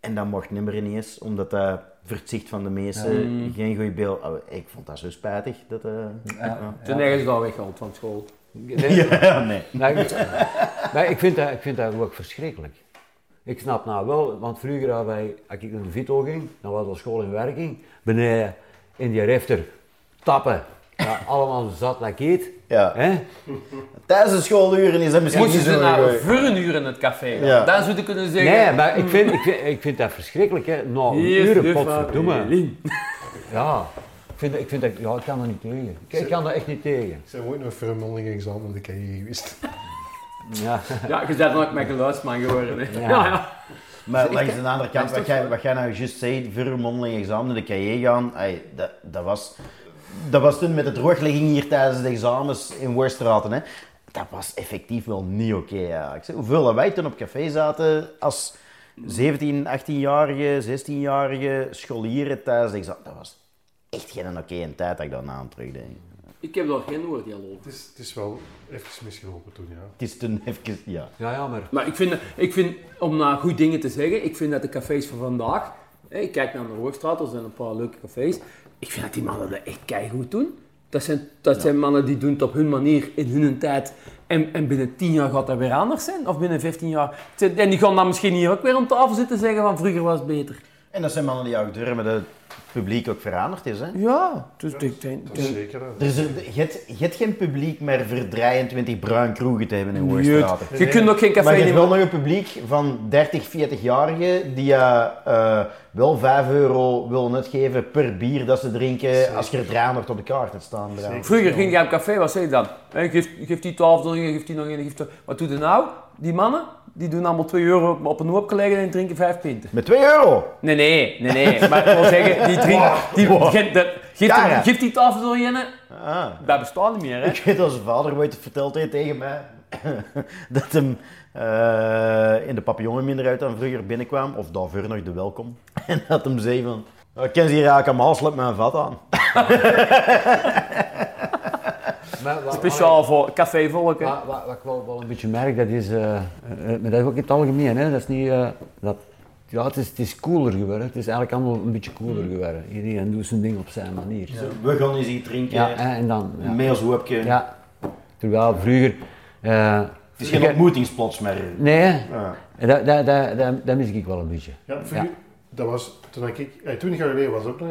En dat mocht niet meer ineens, omdat dat voor het zicht van de meesten geen goed beeld... Oh, ik vond dat zo spijtig. Dat, eh, ja. Toen ergens al weggehaald van school. Nee, Ja, nee. Nee, ik, nee, ik, vind dat, ik vind dat ook verschrikkelijk. Ik snap nou wel, want vroeger hadden wij, als ik naar de Vito ging, dan was de school in werking, beneden in die refter tappen ja, allemaal zat like eet. Ja. Hè? Tijdens de schooluren is dat misschien niet ze zo naar voor een uur in het café gaan. Ja. Dan zou je kunnen zeggen... Nee, maar ik vind, ik, vind, ik vind dat verschrikkelijk, hè. Nou, een uur, potverdomme. Ja, ik vind, ik vind dat, ja, ik kan er niet tegen. Ik, ik kan er echt niet tegen. Ik ben ooit nog voor een mondeling examen in de KJ geweest. Ja. Ja, je bent dan ook met geluidsman geworden. Hè. Ja. Ja. Maar langs de andere kant, wat jij, zo? wat jij nou juist zei, voor een mondeling examen in de KJ gaan, ey, dat, dat, was, dat was toen met de drooglegging hier tijdens de examens in Worstraten. Hè. Dat was effectief wel niet oké. ja. Ik zeg, hoeveel wij toen op café zaten als 17, 18-jarige, 16-jarige scholieren tijdens de examen. Dat was echt geen oké tijd dat ik daarna aan terugdenk. Ik heb daar geen oordeel over. Het is, het is wel even misgelopen toen, ja. Het is toen even, ja. Ja, ja, maar... Maar ik vind, ik vind, om nou goed dingen te zeggen, ik vind dat de cafés van vandaag, hè, ik kijk naar de Hoogstraat, er zijn een paar leuke cafés, ik vind dat die mannen dat echt keigoed doen. Dat zijn, dat zijn mannen die doen het op hun manier, in hun tijd. En, en binnen 10 jaar gaat dat weer anders zijn, of binnen 15 jaar. En die gaan dan misschien hier ook weer om tafel zitten zeggen van vroeger was het beter. En dat zijn mannen die ook durven dat het publiek ook veranderd is. Hè. Ja, dus ik denk... Dat is zeker. Er is je, hebt, je hebt geen publiek meer voor 23 bruin kroegen te hebben in Hoogstraten. Je kunt ook geen café Maar je hebt wel nog een publiek van 30, 40-jarigen die je eh, wel 5 euro willen uitgeven per bier dat ze drinken als je er 300 op de kaart hebt staan. Vroeger ging je op café, wat zei je dan? Hè, Geef, geef die 12 euro, geef die nog een, geef die... Wat doe je nou? Die mannen, die doen allemaal 2 euro op een hoop gelegen en drinken 5 pinten. Met 2 euro! Nee, nee, nee, nee. Maar ik wil zeggen, die drinken... Die, geef, Ja, die- ja. geef die 12 euro jenne, Ah. dat bestaat niet meer, hè? Ik weet dat zijn vader ooit verteld heeft tegen mij dat hem eh, in de papillonnenminder uit dan vroeger binnenkwam, of daarvoor nog de welkom, en dat hem zei van, "Oh, ik ken ze hier eigenlijk allemaal, slep mijn vat aan. Maar, wat- Speciaal voor cafévolk, hè? Wat, wat, wat ik wel, wel een beetje merk, dat is, eh, eh, maar dat is ook in het algemeen, hè. dat is niet, eh, dat, ja, het is, het is cooler geworden, het is eigenlijk allemaal een beetje cooler geworden. Iedereen doet zijn ding op zijn manier. Ja, We gaan eens hier drinken, hè, en dan, ja. hoopje. ja. Terwijl vroeger, eh, Het is geen ontmoetingsplots meer. nee. Ja. En dat, dat, dat, dat, dat mis ik wel een beetje. Ja, voor Ja. u- dat was toen ik, eh, 20 jaar geleden was het ook nog,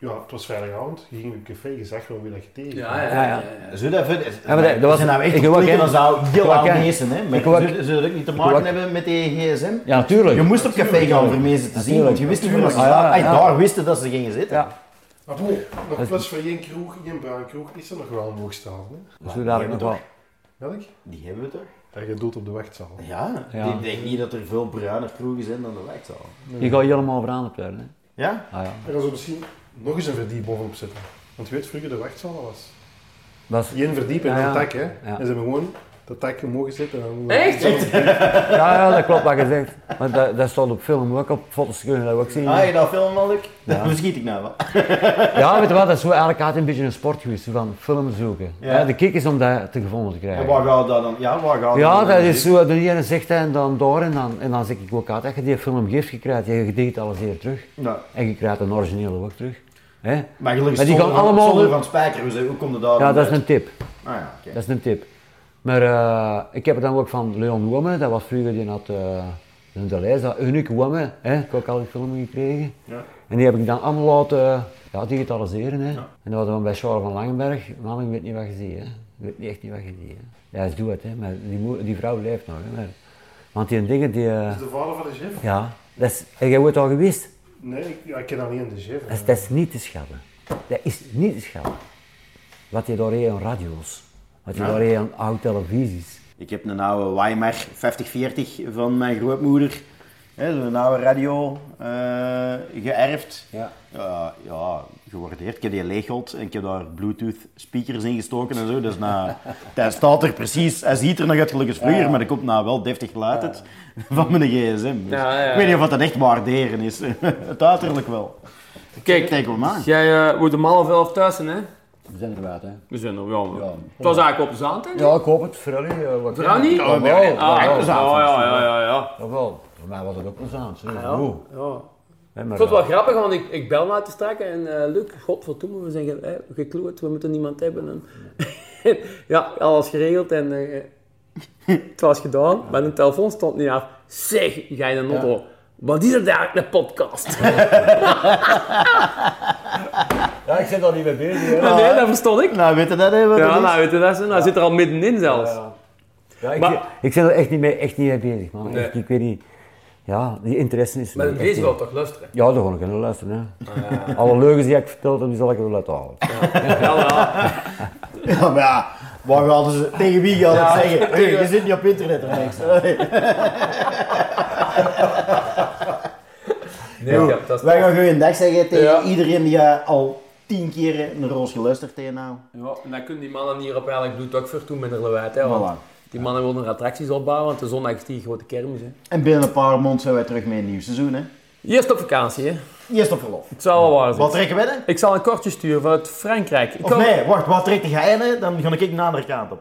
ja, het was vrijdagavond, je ging op een café, je zag gewoon wie dat je tegen Ja, ja, Ja. Zo dat, Ja, maar dat- dat was- we zijn nou echt ik op ook, dan zou heel Ik ook, hè. Maar Ik ook. zou- zou dat ook niet te maken hebben met die gsm? Ja, natuurlijk. Je moest op café gaan voor mensen te zien, want je wist niet waar ze. Ah, ja, Ay, ja. Daar wisten dat ze gingen zitten. Ja, Maar bon, nog plus voor één kroeg, één bruin kroeg, is er nog wel een hoogstraal, hè? zo dadelijk nog wel. Welk? Die hebben we toch? Ja, je doet op de wegzaal. Ja, Ja. ik denk niet dat er veel bruine kroegen zijn dan de wijkzaal. Je gaat helemaal veranderd worden. Hè. Ja? Ah, ja. Er zo misschien nog eens een verdiep bovenop zitten. Want je weet, vroeger de wegzaal was Was, één verdiep en Ja, ja. tak, hè? En ze hebben gewoon dat tak omhoog zitten. En dan Echt? ja, ja, dat klopt wat je zegt. Maar dat, dat staat op film ook, op foto's kun je dat ook zien. Ah, je dat film al, Luc? Ja. Hoe schiet ik nou wel? Ja, weet je wat, dat is zo eigenlijk altijd een beetje een sport geweest, van film zoeken. Ja. Ja. de kick is om dat te gevonden te En krijgen. waar gaat dat dan? Ja, waar gaat Ja, dan dat is zo, de ene zegt hij en dan door en dan, en dan zeg ik ook altijd, als je die film geeft, je krijgt je gedigitaliseerd terug. Ja. En je krijgt een originele ook terug. Hè? Maar gelukkig Maar die zonder, gaan allemaal zonder de- van spijker, hoe, komt het daar Ja, dan dat is een tip. Ah ja, oké. Dat is een tip. Maar eh, ik heb het dan ook van Leon Womme, dat was vroeger, die had uh, een Deleuze, dat Unique Womme, hè, ik heb ook al die film gekregen. Ja. En die heb ik dan allemaal laten ja, digitaliseren. Hè. En dat was dan bij Charles van Langenberg, man, ik weet niet wat je ziet. Hè. Ik weet niet echt niet wat je ziet. Hè. Ja, ze doet het, hè. maar die, die vrouw leeft nog. Hè. Maar, want die dingen, die, eh, Dat is de vader van de chef? ja, dat is, en jij wordt al geweest. Nee, ik, ja, ik ken alleen de chef. Dat is, dat is niet te schatten. Dat is niet te schatten. Wat je aan radio's, wat je Ja. daar heeft aan oude televisies. Ik heb een oude Weimar 5040 van mijn grootmoeder. Hè, Zo'n oude radio eh, geërfd. Ja. Ja, ja, gewaardeerd. Ik heb die leeggeld en ik heb daar bluetooth speakers in gestoken en zo. Dus nou, hij staat er precies, hij ziet er nog uit gelukkig als vroeger, maar er komt nou wel deftig geluid uit van mijn gsm. Dus Ja, ja, ja. Ik weet niet of dat echt waarderen is. Het uiterlijk wel. Kijk, Kijk jij uh, wordt om half elf thuis zijn, hè? We zijn er wat, hè. We zijn er wel. Ja. Het was eigenlijk op de zand, hè? Ja, ik hoop het. Uh, wat Vooral niet? Ja, Oh, wel. Ja, echt wel. Ja, ja, ja, ja. Jawel. Voor mij was het ook plezant. zo. Ja, ja. Maar, Ik vond het wel eh, grappig, want ik, ik bel naar te strekken en uh, Luc, godverdomme, we zijn ge, eh, gekloerd, we moeten niemand hebben. En, ja, alles geregeld en eh, het was gedaan, maar de telefoon stond niet af. Zeg, jij een auto, wat is er eigenlijk een podcast? Ja, ik zit al niet mee bezig. hè. Ja, nee, dat verstond ik. Nou, weet je dat, dat Ja, nou weet je dat, nou zit er al middenin zelfs. Ja, ja. ik, Maar- ik zit er echt niet mee, echt niet mee bezig, man. Nee. Echt, ik weet niet. Ja, die interesse is. Maar deze wel toch luisteren? Ja, daar ga ik luisteren. Hè. Alle leugens die ik verteld heb, die zal ik wel laten halen. Ja, ja. Ja, maar ja, waar gaan ze, tegen wie gaan ze Ja, zeggen? Hey, je zit niet op internet of niks. Nee, ik dat Wij gaan gewoon dag zeggen tegen Ja. iedereen die al tien keer een roos geluisterd heeft nou. Ja, en dan kunnen die mannen hier op eigenlijk bloed ook voor met een lewijt. Hè, want Voilà. Die mannen willen er attracties opbouwen, want de zondag is die grote kermis. Hè. En binnen een paar maanden zijn wij terug met een nieuw seizoen. Hè. Eerst op vakantie, hè. Eerst op verlof. Het zal wel waar zijn. Wat trekken we dan? Ik zal een kortje sturen vanuit Frankrijk. Ik Of nee, wacht, wat trekt jij hè? Dan ga ik de andere kant op.